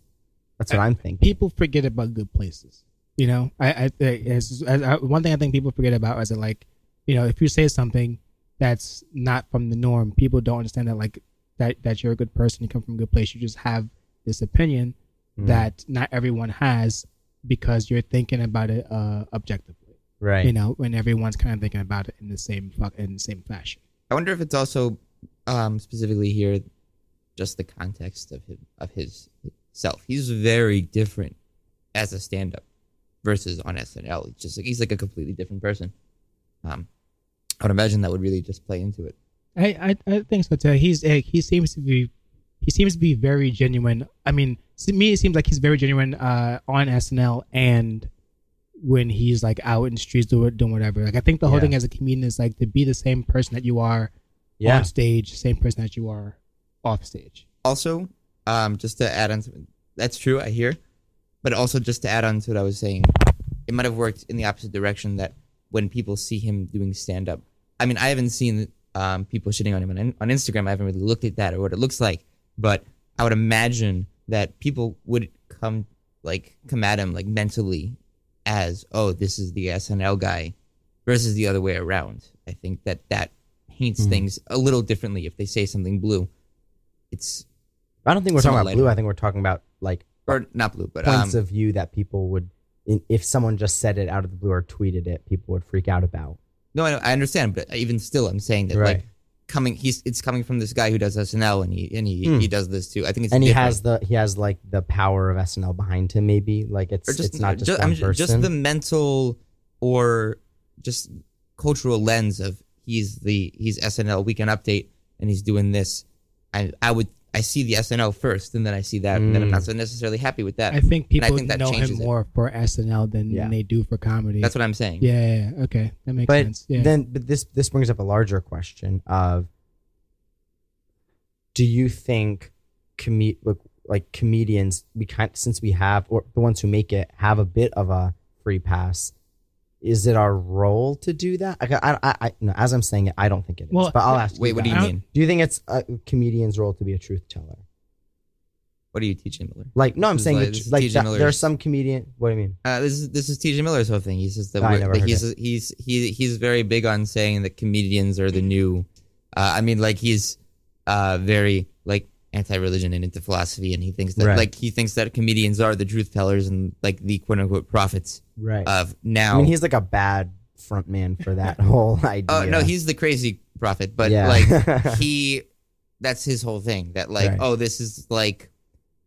That's what I'm thinking. People forget about good places. You know, I, I, as, as, I one thing I think people forget about is that like, you know, if you say something that's not from the norm, people don't understand that like that that you're a good person, you come from a good place, you just have this opinion, Mm. that not everyone has because you're thinking about it uh, objectively. right. You know, when everyone's kind of thinking about it in the same fuck in the same fashion. I wonder if it's also um, specifically here just the context of his, of his self. He's very different as a stand-up versus on SNL. It's just like he's like a completely different person. Um, I would imagine that would really just play into it. I, I, I think so too. He's uh, he seems to be he seems to be very genuine. I mean, to me, it seems like he's very genuine uh, on SNL and when he's like out in the streets doing, doing whatever. Like I think the whole Yeah. thing as a comedian is like to be the same person that you are yeah. on stage, same person that you are off stage. Also, um, just to add on, to, that's true. I hear, but also just to add on to what I was saying, it might have worked in the opposite direction. That when people see him doing stand up, I mean, I haven't seen um, people shitting on him on, on Instagram. I haven't really looked at that or what it looks like, but I would imagine that people would come like come at him like mentally as, oh, this is the SNL guy, versus the other way around. I think that that paints Mhm. things a little differently if they say something blue. It's I don't think we're talking about later. blue. I think we're talking about like or not blue, but um, points of view that people would, if someone just said it out of the blue or tweeted it, people would freak out about. no, I, I understand, but even still, I'm saying that Right. like coming, he's it's coming from this guy who does SNL and he and he Hmm. he does this too. I think it's and he has the he has like the power of SNL behind him. Maybe like it's or just it's not just ju- one I'm person. just the mental or just cultural lens of he's the he's SNL Weekend Update and he's doing this. I I would I see the SNL first and then I see that and then I'm Mm. not so necessarily happy with that. I think And I people think that know him changes it. more for SNL than Yeah. they do for comedy. That's what I'm saying. yeah, yeah, yeah. Okay, that makes but sense. Yeah. then but this this brings up a larger question of do you think com- like, like comedians we kind since we have or the ones who make it have a bit of a free pass is it our role to do that I, I, I, I no, as i'm saying it i don't think it is Well, but i'll ask you. Wait, you what do you guys. Mean? do you think it's a comedian's role to be a truth teller What are you TJ Miller? like no i'm This saying like- it's like that, there's some comedian what do you mean Uh, this is this is TJ Miller's whole thing. He says that, I we're- never that heard he's he's he he's very big on saying that comedians are the new. Uh, I mean, like he's uh, very like anti-religion and into philosophy, and he thinks that Right. like he thinks that comedians are the truth tellers and like the quote unquote prophets right of now. i mean he's like a bad front man for that *laughs* whole *laughs* oh, idea Oh no, he's the crazy prophet, but Yeah. like *laughs* he, that's his whole thing. That like, Right. oh, this is like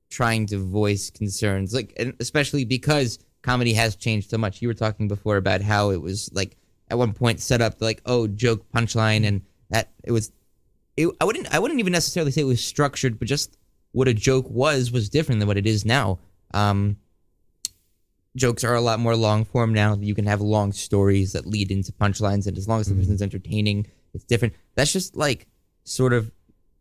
trying to voice concerns, like, and especially because comedy has changed so much. You were talking before about how it was like at one point set up like, oh, joke punchline, and that it was. It, I wouldn't. I wouldn't even necessarily say it was structured, but just what a joke was was different than what it is now. Um, jokes are a lot more long form now. You can have long stories that lead into punchlines, and as long as the Mm-hmm. person's entertaining, it's different. That's just like sort of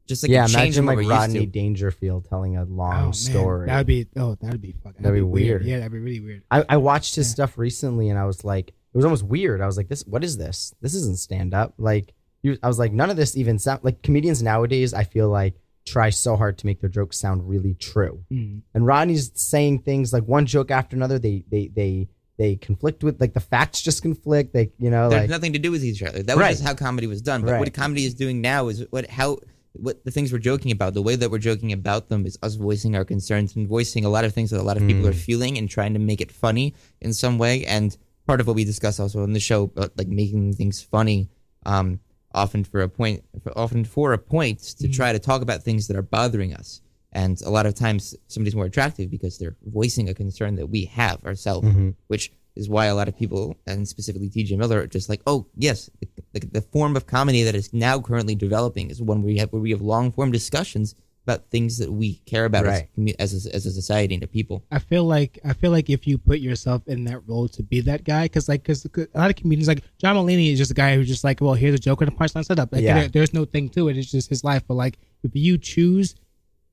just like yeah, a imagine in like we're used Rodney to. Dangerfield telling a Oh, long man, story. That would be oh, that would be fucking. That'd be weird. Yeah, that'd be really weird. I, I watched his Yeah. stuff recently and I was like, it was almost weird. I was like, this, what is this? This isn't stand up. Like, you, I was like, none of this even sound like comedians nowadays. I feel like try so hard to make their jokes sound really true. Mm. And Rodney's saying things like one joke after another. They, they, they, they conflict with like the facts just conflict. They, you know, There's like nothing to do with each other. That was Right. just how comedy was done. But Right. what comedy is doing now is what how what the things we're joking about. The way that we're joking about them is us voicing our concerns and voicing a lot of things that a lot of people Mm. are feeling and trying to make it funny in some way. And part of what we discuss also on the show, about like making things funny, um, often for a point, often for a point to try to talk about things that are bothering us. And a lot of times, somebody's more attractive because they're voicing a concern that we have ourselves Mhm. which is why a lot of people, and specifically TJ Miller, are just like, oh yes, the, the, the form of comedy that is now currently developing is one where we have where we have long form discussions about things that we care about Right. as, as a, as a society and a people. I feel like I feel like if you put yourself in that role to be that guy, because like because a lot of comedians like John Mulaney is just a guy who's just like, well, here's a joke and a punchline set up. Like, Yeah. there- there's no thing to it. It's just his life. But like if you choose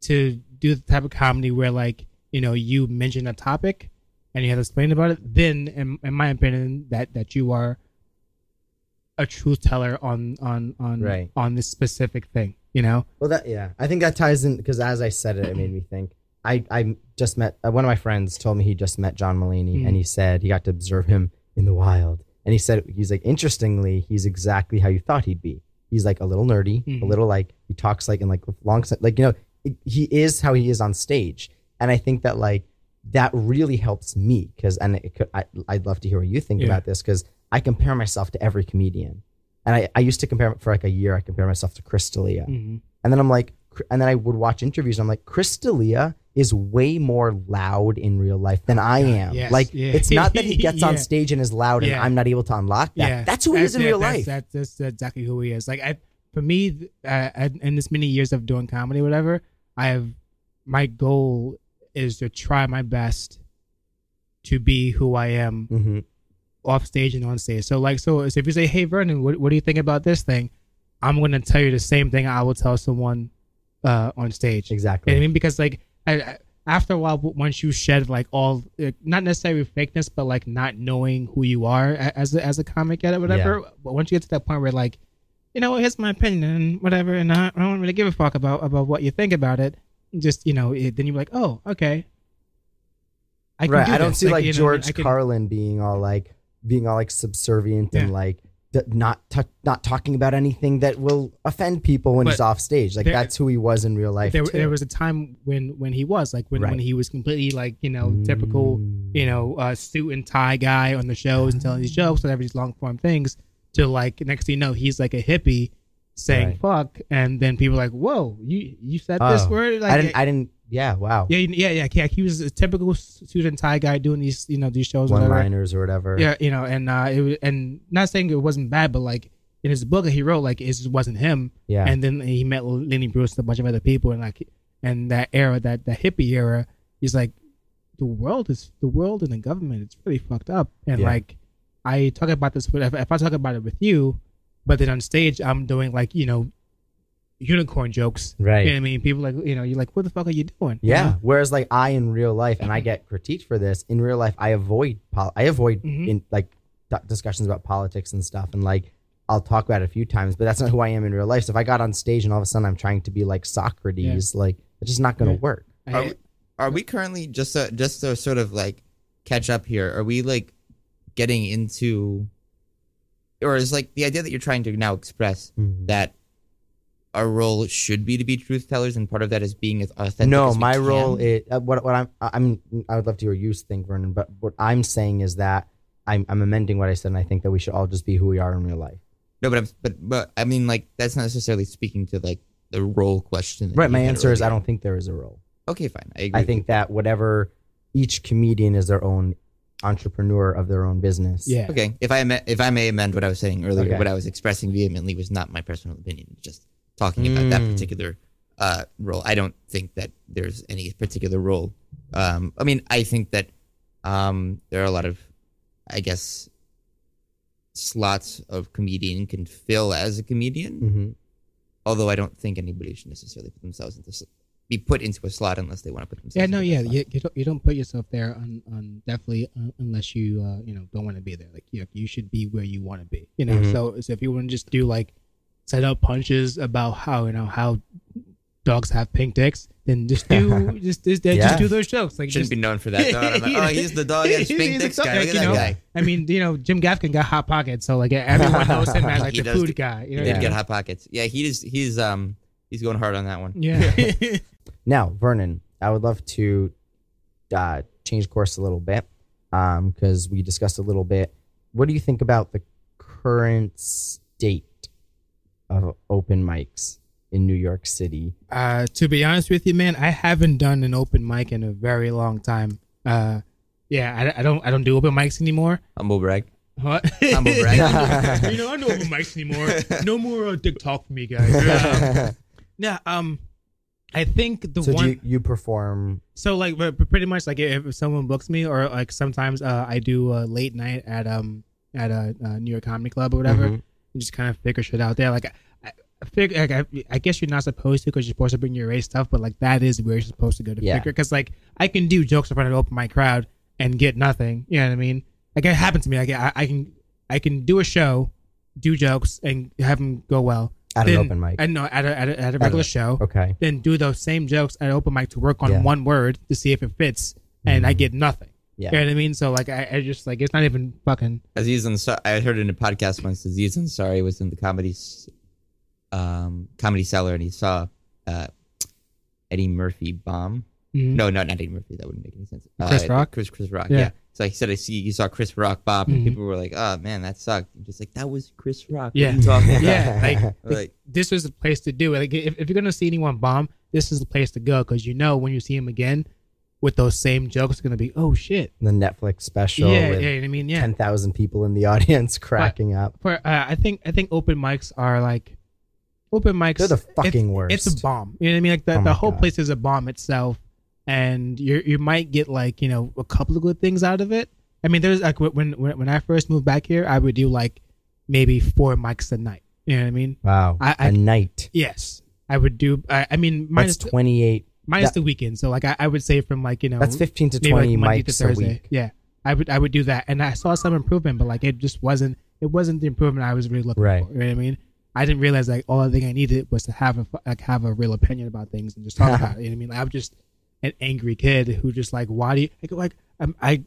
to do the type of comedy where like you know you mention a topic and you have to explain about it, then in, in my opinion that that you are a truth teller on on on Right. on this specific thing. You know. Well, that yeah, I think that ties in because as I said it, it made me *clears throat* think. I I just met uh, one of my friends told me he just met John Mulaney Mm. and he said he got to observe him in the wild and he said he's like interestingly he's exactly how you thought he'd be. He's like a little nerdy, a Mhm. little like he talks like in like long like you know he is how he is on stage and I think that like that really helps me because and it could, I, I'd love to hear what you think Yeah. about this because I compare myself to every comedian, and I, I used to compare for like a year. I compare myself to Chris D'Elia, Mhm. and then I'm like, and then I would watch interviews. And I'm like, Chris D'Elia is way more loud in real life than I am. yes, like, yeah. it's not that he gets *laughs* on stage and is loud and Yeah. I'm not able to unlock that. Yeah, That's who he is in yeah, real that's, life. That's, that's that's exactly who he is. Like I, for me, uh, in- this many years of doing comedy, or whatever, I have my goal is to try my best to be who I am hmm off stage and on stage. So like, so, if you say, "Hey Vernon, what, what do you think about this thing?" I'm gonna tell you the same thing I will tell someone uh, on stage. You know I mean? Because like, I, I, after a while, once you shed like all, uh, not necessarily fakeness, but like not knowing who you are as a, as a comic yet or whatever. But once you get to that point where like, you know, here's my opinion and whatever, and I, I don't really give a fuck about about what you think about it. Just you know, it, then you're like, oh, okay. I right. do I don't this. see like, you know what I mean? George I can- Carlin being all like being all like subservient Yeah. and like d- not t- not talking about anything that will offend people when he's off stage. Like there- that's who he was in real life. there, too. there was a time when when he was like when, Right. when he was completely like you know typical Mm. you know uh, suit and tie guy on the shows and telling these jokes and every these long form things to like next thing you know he's like a hippie saying Right. fuck and then people are like whoa you you said this Oh. word like I didn't. I didn't. Yeah. Wow. yeah yeah yeah yeah he was a typical suit and tie guy doing these you know these shows One liners or whatever. yeah you know and uh it was, and not saying it wasn't bad but like in his book that he wrote like it just wasn't him Yeah. and then he met Lenny Bruce and a bunch of other people, and like, and that era, that the hippie era, he's like, the world is the world and the government. It's really fucked up. And Yeah. like, I talk about this, but if, if I talk about it with you, but then on stage I'm doing like you know, unicorn jokes. Right. You know what I mean? People like you know, you're like, what the fuck are you doing? You Yeah. know? Whereas like I in real life, and I *laughs* get critiqued for this. In real life, I avoid pol- I avoid Mhm. in like d- discussions about politics and stuff, and like I'll talk about it a few times, but that's not who I am in real life. So if I got on stage and all of a sudden I'm trying to be like Socrates, like it's just not going to Yeah. work. Are we, are we currently just to, just to sort of like catch up here? Are we like getting into, or is like the idea that you're trying to now express Mhm. that our role should be to be truth tellers, and part of that is being as authentic. No, as we my can? role is uh, what what I'm I mean I would love to hear you think, Vernon, but what I'm saying is that I'm I'm amending what I said, and I think that we should all just be who we are in real life. No, but I'm, but but I mean like that's not necessarily speaking to like the role question. Right. My answer is I don't think there is a role. Okay, fine. I agree. I think that whatever each comedian is their own entrepreneur of their own business. yeah. Okay, if I am- if I may amend what I was saying earlier, Okay. what I was expressing vehemently was not my personal opinion. Just talking about that Mm. particular uh, role. I don't think that there's any particular role. Um, I mean, I think that um, there are a lot of, I guess, slots of comedian can fill as a comedian. hmm Although I don't think anybody should necessarily put themselves into be put into a slot unless they want to put themselves. Yeah, no, yeah, you, you don't you don't put yourself there on, on definitely uh, unless you uh, you know don't want to be there. Like you you should be where you want to be. You know, Mhm. so so if you want to just do like set up punches about how you know how dogs have pink dicks, then just do *laughs* just just, Yeah. just do those jokes. Like Shouldn't just, be known for that. Though. I'm like, *laughs* oh, he's the dog and He's pink dicks dog, guy. Look at you that know, guy. I mean, you know, Jim Gaffigan got hot pockets, so like everyone knows him as like *laughs* He the food get- guy. You know, He did yeah. get hot pockets. Yeah, he is. He's um he's going hard on that one. yeah. Now, Vernon, I would love to uh, change course a little bit because we discussed a little bit. What do you think about the current state of open mics in New York City? Uh, to be honest with you, man, I haven't done an open mic in a very long time. Uh, yeah, I, I don't I don't do open mics anymore. Humble brag. What? Humble brag. *laughs* you know, I don't do open mics *laughs* anymore. No more uh, dick talk for me, guys. Um, *laughs* yeah, um, I think the so one. do you, you perform? So like pretty much like if someone books me or like sometimes uh, I do a late night at um at a, uh New York Comedy Club or whatever Mhm. And just kind of figure shit out there. Like I, I figure like, I, I guess you're not supposed to because you're supposed to bring your race stuff, but like that is where you're supposed to go to Yeah. figure because like I can do jokes in front of an open mic crowd and get nothing. You know what I mean? Like it happened to me. Like I, I can I can do a show, do jokes and have them go well. At an Then- open mic. And no, at a, at a, at a regular show Okay. then do those same jokes at open mic to work on Yeah. one word to see if it fits, and I mm-hmm. get nothing. Yeah. You know what I mean? So like, I, I just like it's not even fucking. Aziz Ansari, I heard in a podcast once. Aziz Ansari was in the comedy, um, comedy cellar, and he saw uh, Eddie Murphy bomb, Mhm. No, no, not Eddie Murphy. That wouldn't make any sense. Chris Uh, Rock? Chris Chris Rock. Yeah. Yeah. So he said, I see you saw Chris Rock bop, and Mhm. people were like, "Oh man, that sucked." I'm just like that was Chris Rock. Yeah. are you talking *laughs* about? Yeah, *laughs* like like this was the place to do it. Like if, if you're gonna see anyone bomb, this is the place to go because you know when you see him again with those same jokes, it's gonna be oh shit. The Netflix special yeah, with yeah, you know I mean, yeah. ten thousand people in the *laughs* audience cracking up. For, uh, I think I think open mics are like open mics. They're the fucking it's, worst. It's a bomb. You know what I mean? Like the, Oh the whole God. place is a bomb itself, and you you might get like you know a couple of good things out of it. I mean, there's like when when when I first moved back here, I would do like maybe four mics a night. You know what I mean? Wow, I- I- a night. Yes, I would do. I, I mean, minus That's twenty eight. Minus that- the weekend. So like I, I would say from like you know That's fifteen to twenty like Monday to Thursday. week. Yeah, I would I would do that, and I saw some improvement, but like it just wasn't it wasn't the improvement I was really looking Right. for. You know what I mean? I didn't realize like all the thing I needed was to have a like have a real opinion about things and just talk *laughs* about it. You know what I mean? Like, I'm just an angry kid who just like why do you like like I'm, I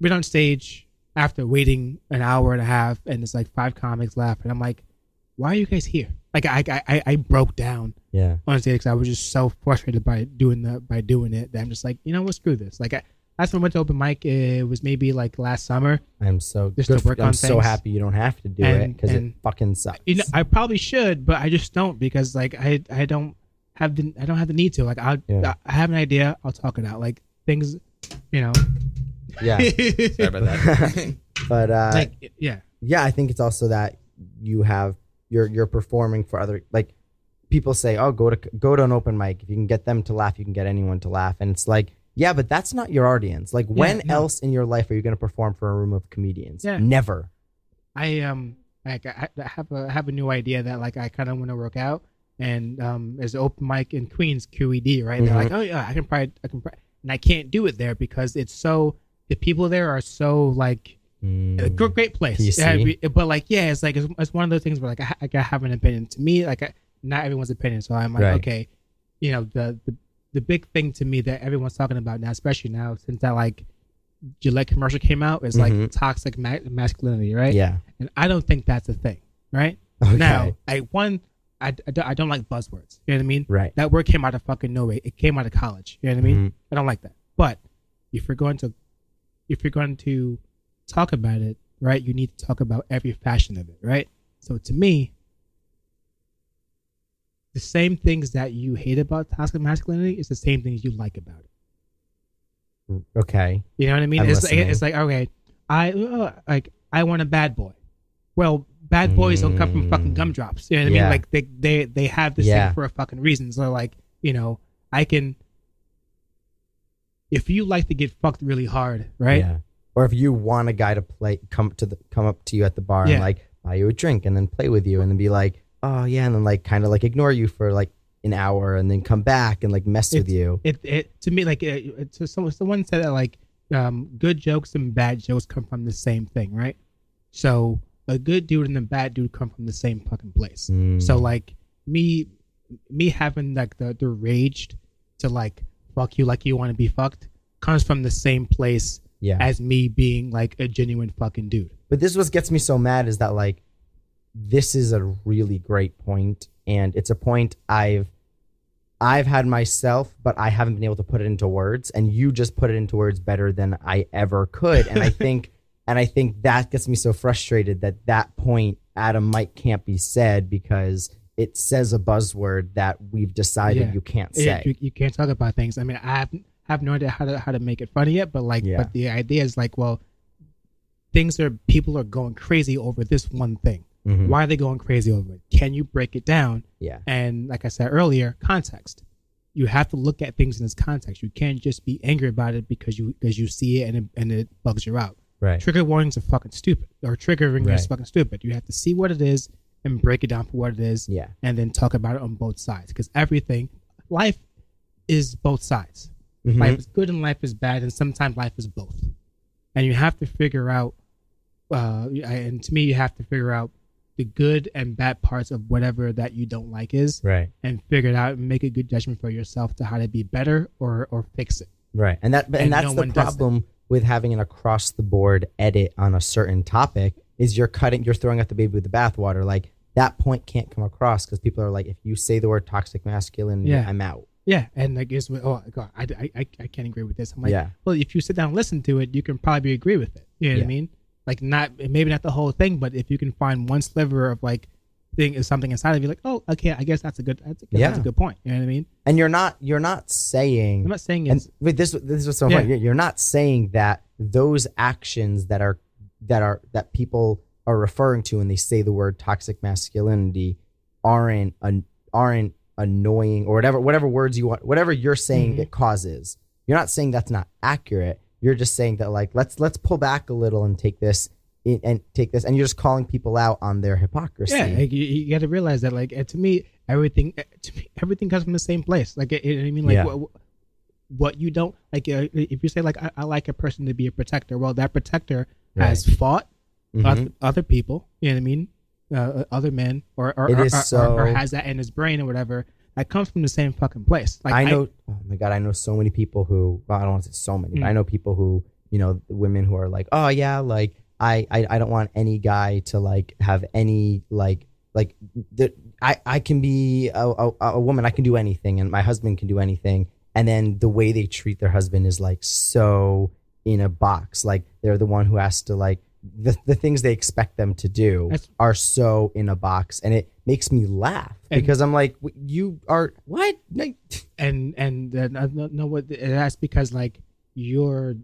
went on stage after waiting an hour and a half and it's like five comics left and I'm like why are you guys here? Like I I I, I broke down Yeah, Honestly, because I was just so frustrated by doing the by doing it that I'm just like, you know what, screw this. Like I, last time I went to open mic, it was maybe like last summer. I'm so Just good. to work for- I'm on so happy you don't have to do And- it because it fucking sucks. You know, I probably should, but I just don't because like I I don't have the I don't have the need to. Like I Yeah. I have an idea, I'll talk it out. Like things, you know. yeah, *laughs* sorry about that. *laughs* but uh, like yeah, yeah, I think it's also that you have you're you're performing for other like people say, oh, go to go to an open mic. If you can get them to laugh, you can get anyone to laugh. And it's like, yeah, but that's not your audience. Like, when no. else in your life are you going to perform for a room of comedians? Yeah. Never. I um like I, have a I have a new idea that like I kind of want to work out, and um there's an open mic in Queens QED right. They're Mhm. like, oh yeah, I can probably I can, probably, and I can't do it there because it's so the people there are so like Mm. a great, great place. Yeah, but like yeah, it's like it's, it's one of those things where like I, like I have an opinion. To me, like I, not everyone's opinion. So I'm like, Right. okay, you know the the the big thing to me that everyone's talking about now, especially now since that like Gillette commercial came out, is like Mhm. toxic ma- masculinity, right? Yeah. And I don't think that's a thing, right? Okay. Now, I one, I, I, don't, I don't like buzzwords. You know what I mean? Right. That word came out of fucking nowhere. It came out of college. You know what I mean? Mhm. I don't like that. But if you're going to, if you're going to talk about it, right, you need to talk about every fashion of it, right? So to me, the same things that you hate about toxic masculinity is the same things you like about it. Okay. You know what I mean? I'm It's like, it's like okay, I uh, like I want a bad boy. Well, bad boys don't come from fucking Mm. gumdrops. You know what I Yeah. mean? Like they they they have this Yeah. thing for a fucking reason. So like you know, I can. If you like to get fucked really hard, right? Yeah. Or if you want a guy to play, come to the, come up to you at the bar Yeah. and like buy you a drink and then play with you and then be like, oh yeah, and then like kind of like ignore you for like an hour and then come back and like mess with you. It it to me like uh, to someone someone said that like um good jokes and bad jokes come from the same thing, right? So a good dude and a bad dude come from the same fucking place. Mm. So like me me having like the the raged to like fuck you like you want to be fucked comes from the same place yeah. as me being like a genuine fucking dude. But this is what gets me so mad is that like this is a really great point and it's a point I've I've had myself but I haven't been able to put it into words and you just put it into words better than I ever could and I *laughs* think and I think that gets me so frustrated that that point at a mic can't be said because it says a buzzword that we've decided Yeah. you can't Yeah, say. you, you can't talk about things. I mean, I have, no idea how to how to make it funny yet, but like, Yeah. but the idea is like, well, things are people are going crazy over this one thing. Mhm. Why are they going crazy over it? Can you break it down? Yeah. And like I said earlier, context. You have to look at things in its context. You can't just be angry about it because you because you see it and it, and it bugs you out. Right. Trigger warnings are fucking stupid, or triggering is fucking stupid. You have to see what it is and break it down for what it is, Yeah. and then talk about it on both sides. Because everything, life is both sides. Mhm. Life is good and life is bad, and sometimes life is both. And you have to figure out, uh, and to me, you have to figure out the good and bad parts of whatever that you don't like is, Right. and figure it out and make a good judgment for yourself to how to be better or or fix it. Right. And that and, And that's no the one does that. problem with having an across the board edit on a certain topic is you're cutting you're throwing out the baby with the bathwater. Like that point can't come across because people are like, if you say the word toxic masculinity, Yeah. I'm out. Yeah, and like it's oh god, I, I, I- I can't agree with this. I'm like, Yeah. well, if you sit down and listen to it, you can probably agree with it. You know what I mean? Like not maybe not the whole thing, but if you can find one sliver of like thing is something inside of you, like oh okay, I guess that's a good that's a, that's a good point. You know what I mean? And you're not you're not saying I'm not saying and wait, this this was so Yeah. funny. You're- You're not saying that those actions that are that are that people are referring to when they say the word toxic masculinity aren't an, aren't annoying or whatever whatever words you want whatever you're saying Mhm. it causes. You're not saying that's not accurate. You're just saying that like let's let's pull back a little and take this in, and take this and you're just calling people out on their hypocrisy. yeah. Like, you, you got to realize that like uh, to me everything uh, to me everything comes from the same place. Like it, it- I mean like Yeah. what, what you don't like uh, if you say like I, I like a person to be a protector, well that protector has fought Mhm. other, other people. You know what I mean? Uh, other men, or or, or, is or- or- so- has that in his brain or whatever. That comes from the same fucking place. Like I know. oh my god, I know so many people who. Well, I don't want to say so many. But Mm. I know people who, you know, women who are like, oh yeah, like I, I, I don't want any guy to like have any like, like the, I, I can be a, a, a woman. I can do anything, and my husband can do anything. And then the way they treat their husband is like so in a box. Like they're the one who has to like the the things they expect them to do That's- are so in a box, and it makes me laugh And- because I'm like, "W- you are what? *laughs* And and uh, no, no, no, what that's because like your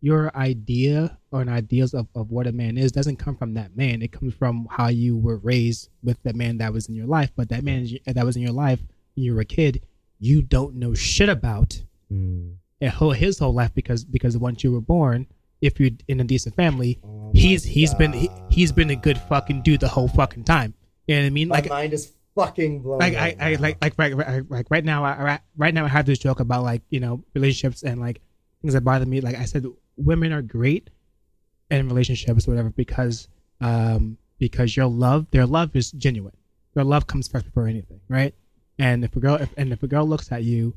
your idea or an ideas of, of what a man is doesn't come from that man. It comes from how you were raised with the man that was in your life. But that man that was in your life when you were a kid, you don't know shit about Mm. whole his whole life because because once you were born, if you're in a decent family, He's he's been he, he's been a good fucking dude the whole fucking time. You know what I mean? My Like mind is fucking blown. like I, I like like right, right like right now I right- now I have this joke about like you know relationships and like things that bother me. Like I said, women are great in relationships, or whatever, because um because your love, their love is genuine. Their love comes first before anything, right? And if a girl if, and if a girl looks at you,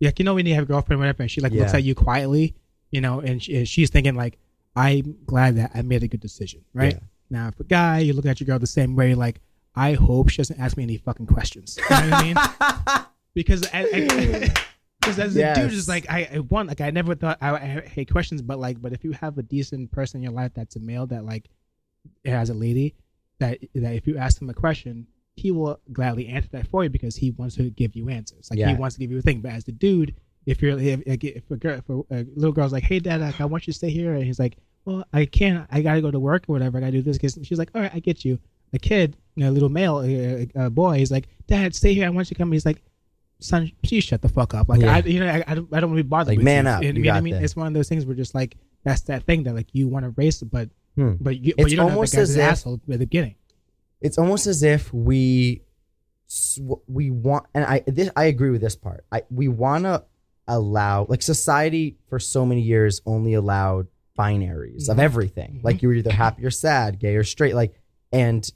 like you know when you have a girlfriend, or whatever, and she like looks at you quietly, you know, and she, she's thinking like, I'm glad that I made a good decision, right? Yeah. Now, if a guy, you're looking at your girl the same way, like, I hope she doesn't ask me any fucking questions. You know what I mean? *laughs* Because I, because *laughs* as a dude, just like I, I one like I never thought I, I hate questions, but like, but if you have a decent person in your life that's a male that like has a lady that that if you ask him a question, he will gladly answer that for you because he wants to give you answers. Like Yeah. he wants to give you a thing. But as the dude, if you're if, if a girl, if a, a little girl's like, "Hey, dad, like, I want you to stay here," and he's like, "Well, I can't. I gotta go to work or whatever. I gotta do this." 'cause she's like, "All right, I get you." A kid, you know, a little male, uh, uh, boy, he's like, "Dad, stay here. I want you to come." He's like, "Son, please shut the fuck up." Like, Yeah. I, you know, I, I don't, I don't want to be bothered. Like, with man you. up. You You know what I mean? this. It's one of those things where just like that's that thing that like you want to race, but Hmm. but you, but It's you don't almost have like, as as an if- asshole at the beginning. it's almost as if we we want and i this i agree with this part i we want to allow like society for so many years only allowed binaries of Mhm. everything Mhm. like you were either happy or sad gay or straight like and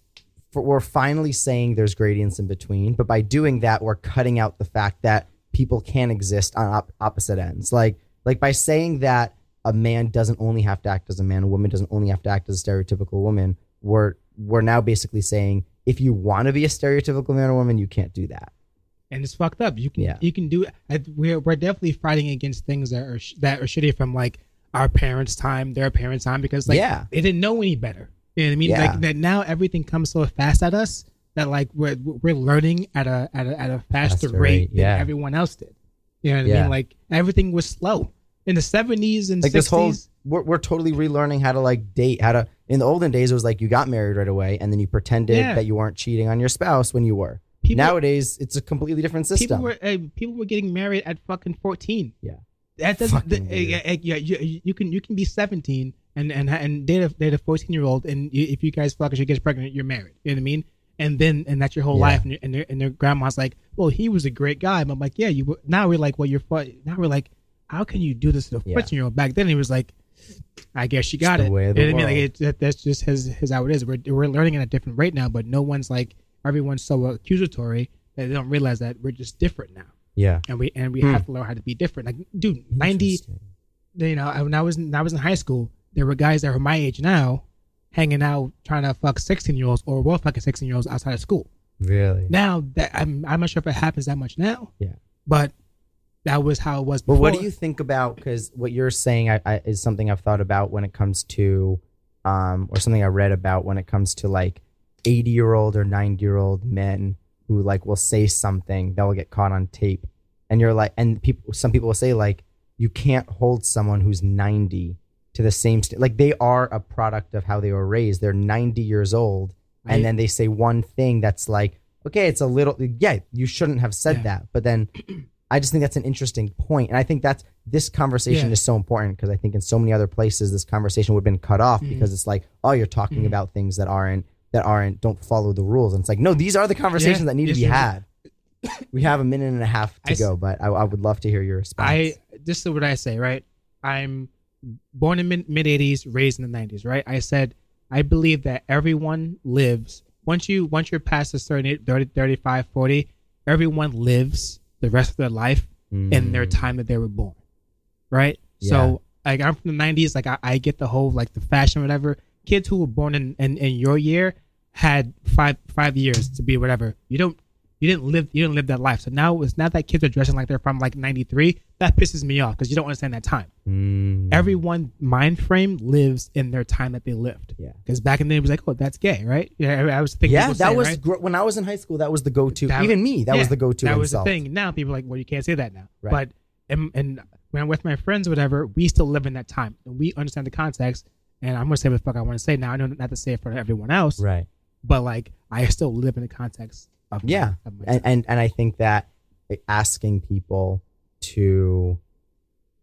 for, we're finally saying there's gradients in between but by doing that we're cutting out the fact that people can exist on op- opposite ends like like by saying that a man doesn't only have to act as a man a woman doesn't only have to act as a stereotypical woman we're we're now basically saying if you want to be a stereotypical man or woman you can't do that and it's fucked up. You can Yeah. you can do we're we're definitely fighting against things that are sh- that are shitty from like our parents' time, their parents' time, because like Yeah. they didn't know any better. You know what I mean? Yeah. Like that now everything comes so fast at us that like we're we're learning at a at a, at a faster, Faster rate, rate, than yeah. everyone else did. You know what I mean? Like everything was slow in the seventies and like this whole we're, we're totally relearning how to like date how to in the olden days it was like you got married right away and then you pretended Yeah. that you weren't cheating on your spouse when you were People- nowadays it's a completely different system People were uh, people were getting married at fucking fourteen. Yeah. That doesn't. Fucking the- weird. uh, yeah, you, you can you can be seventeen and and and date a date a fourteen year old, and you, if you guys fuck she gets pregnant, you're married. You know what I mean? And then and that's your whole Yeah. life, and, and their and their grandma's like, well, he was a great guy. But I'm like, yeah, you. were- Now we're like, well, you're. Now we're like, how can you do this to a Yeah. fourteen year old? Back then, he was like. I guess you got it. way You know what I mean? Like it, that, that's just his, his how it is. We're, we're learning at a different rate now, but no one's like everyone's so accusatory that they don't realize that we're just different now, yeah and we and we Hmm. have to learn how to be different. Like, dude, ninety, you know, when I was in, when I was in high school, there were guys that were my age now, hanging out trying to fuck sixteen year olds or were fucking sixteen year olds outside of school. really Now that I'm I'm not sure if it happens that much now, Yeah. but that was how it was But what do you think about? Because what you're saying I, I, is something I've thought about when it comes to, um, or something I read about when it comes to like 80 year old or 90 year old men who like will say something that will get caught on tape, and you're like, and people, some people will say like, you can't hold someone who's 90 to the same st- like they are a product of how they were raised. They're 90 years old, I- and then they say one thing that's like, okay, it's a little, yeah, you shouldn't have said Yeah. that, but then. *clears throat* I just think that's an interesting point, and I think that's this conversation Yeah. is so important because I think in so many other places this conversation would have been cut off Mhm. because it's like, oh, you're talking Mhm. about things that aren't that aren't don't follow the rules, and it's like, no, these are the conversations Yeah, that need to be had. we have a minute and a half to I s- go, but I, I would love to hear your response. I this is what I say, right? I'm born in mid '80s, raised in the '90s, right? I said I believe that everyone lives once you once you're past a certain age, 30, 35, 40, everyone lives the rest of their life in their Mm. time that they were born, right? Yeah. So like I'm from the '90s, like I, I get the whole like the fashion, whatever. Kids who were born in, in in your year had five five years to be whatever. You don't you didn't live you didn't live that life. So now it's not that kids are dressing like they're from like '93. That pisses me off because you don't understand that time. Mm. Everyone mind frame lives in their time that they lived. Yeah. Because back in the day, it was like, oh, that's gay, right? Yeah, I was thinking. yeah, that say, was right? gr- when I was in high school. That was the go-to. That- Even me, that was the go-to. That was insult. the thing. Now people are like, well, you can't say that now. Right. But and, and when I'm with my friends, or whatever, we still live in that time and we understand the context. And I'm gonna say what the fuck I want to say now. I know not to say it for everyone else, Right. but like I still live in the context of my- Yeah. of and, and and I think that asking people to,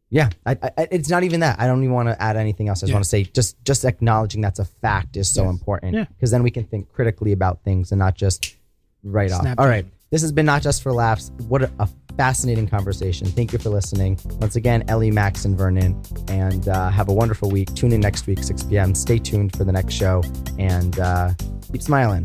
yeah, I, I, it's not even that. I don't even want to add anything else. I just Yeah. want to say just just acknowledging that's a fact is so Yes. important Yeah. because then we can think critically about things and not just right off. Snap All right. This has been not just for laughs. What a, fascinating conversation. Thank you for listening. Once again, Ellie, Max, and Vernon, and uh, have a wonderful week. Tune in next week, 6 p.m. Stay tuned for the next show and uh, keep smiling.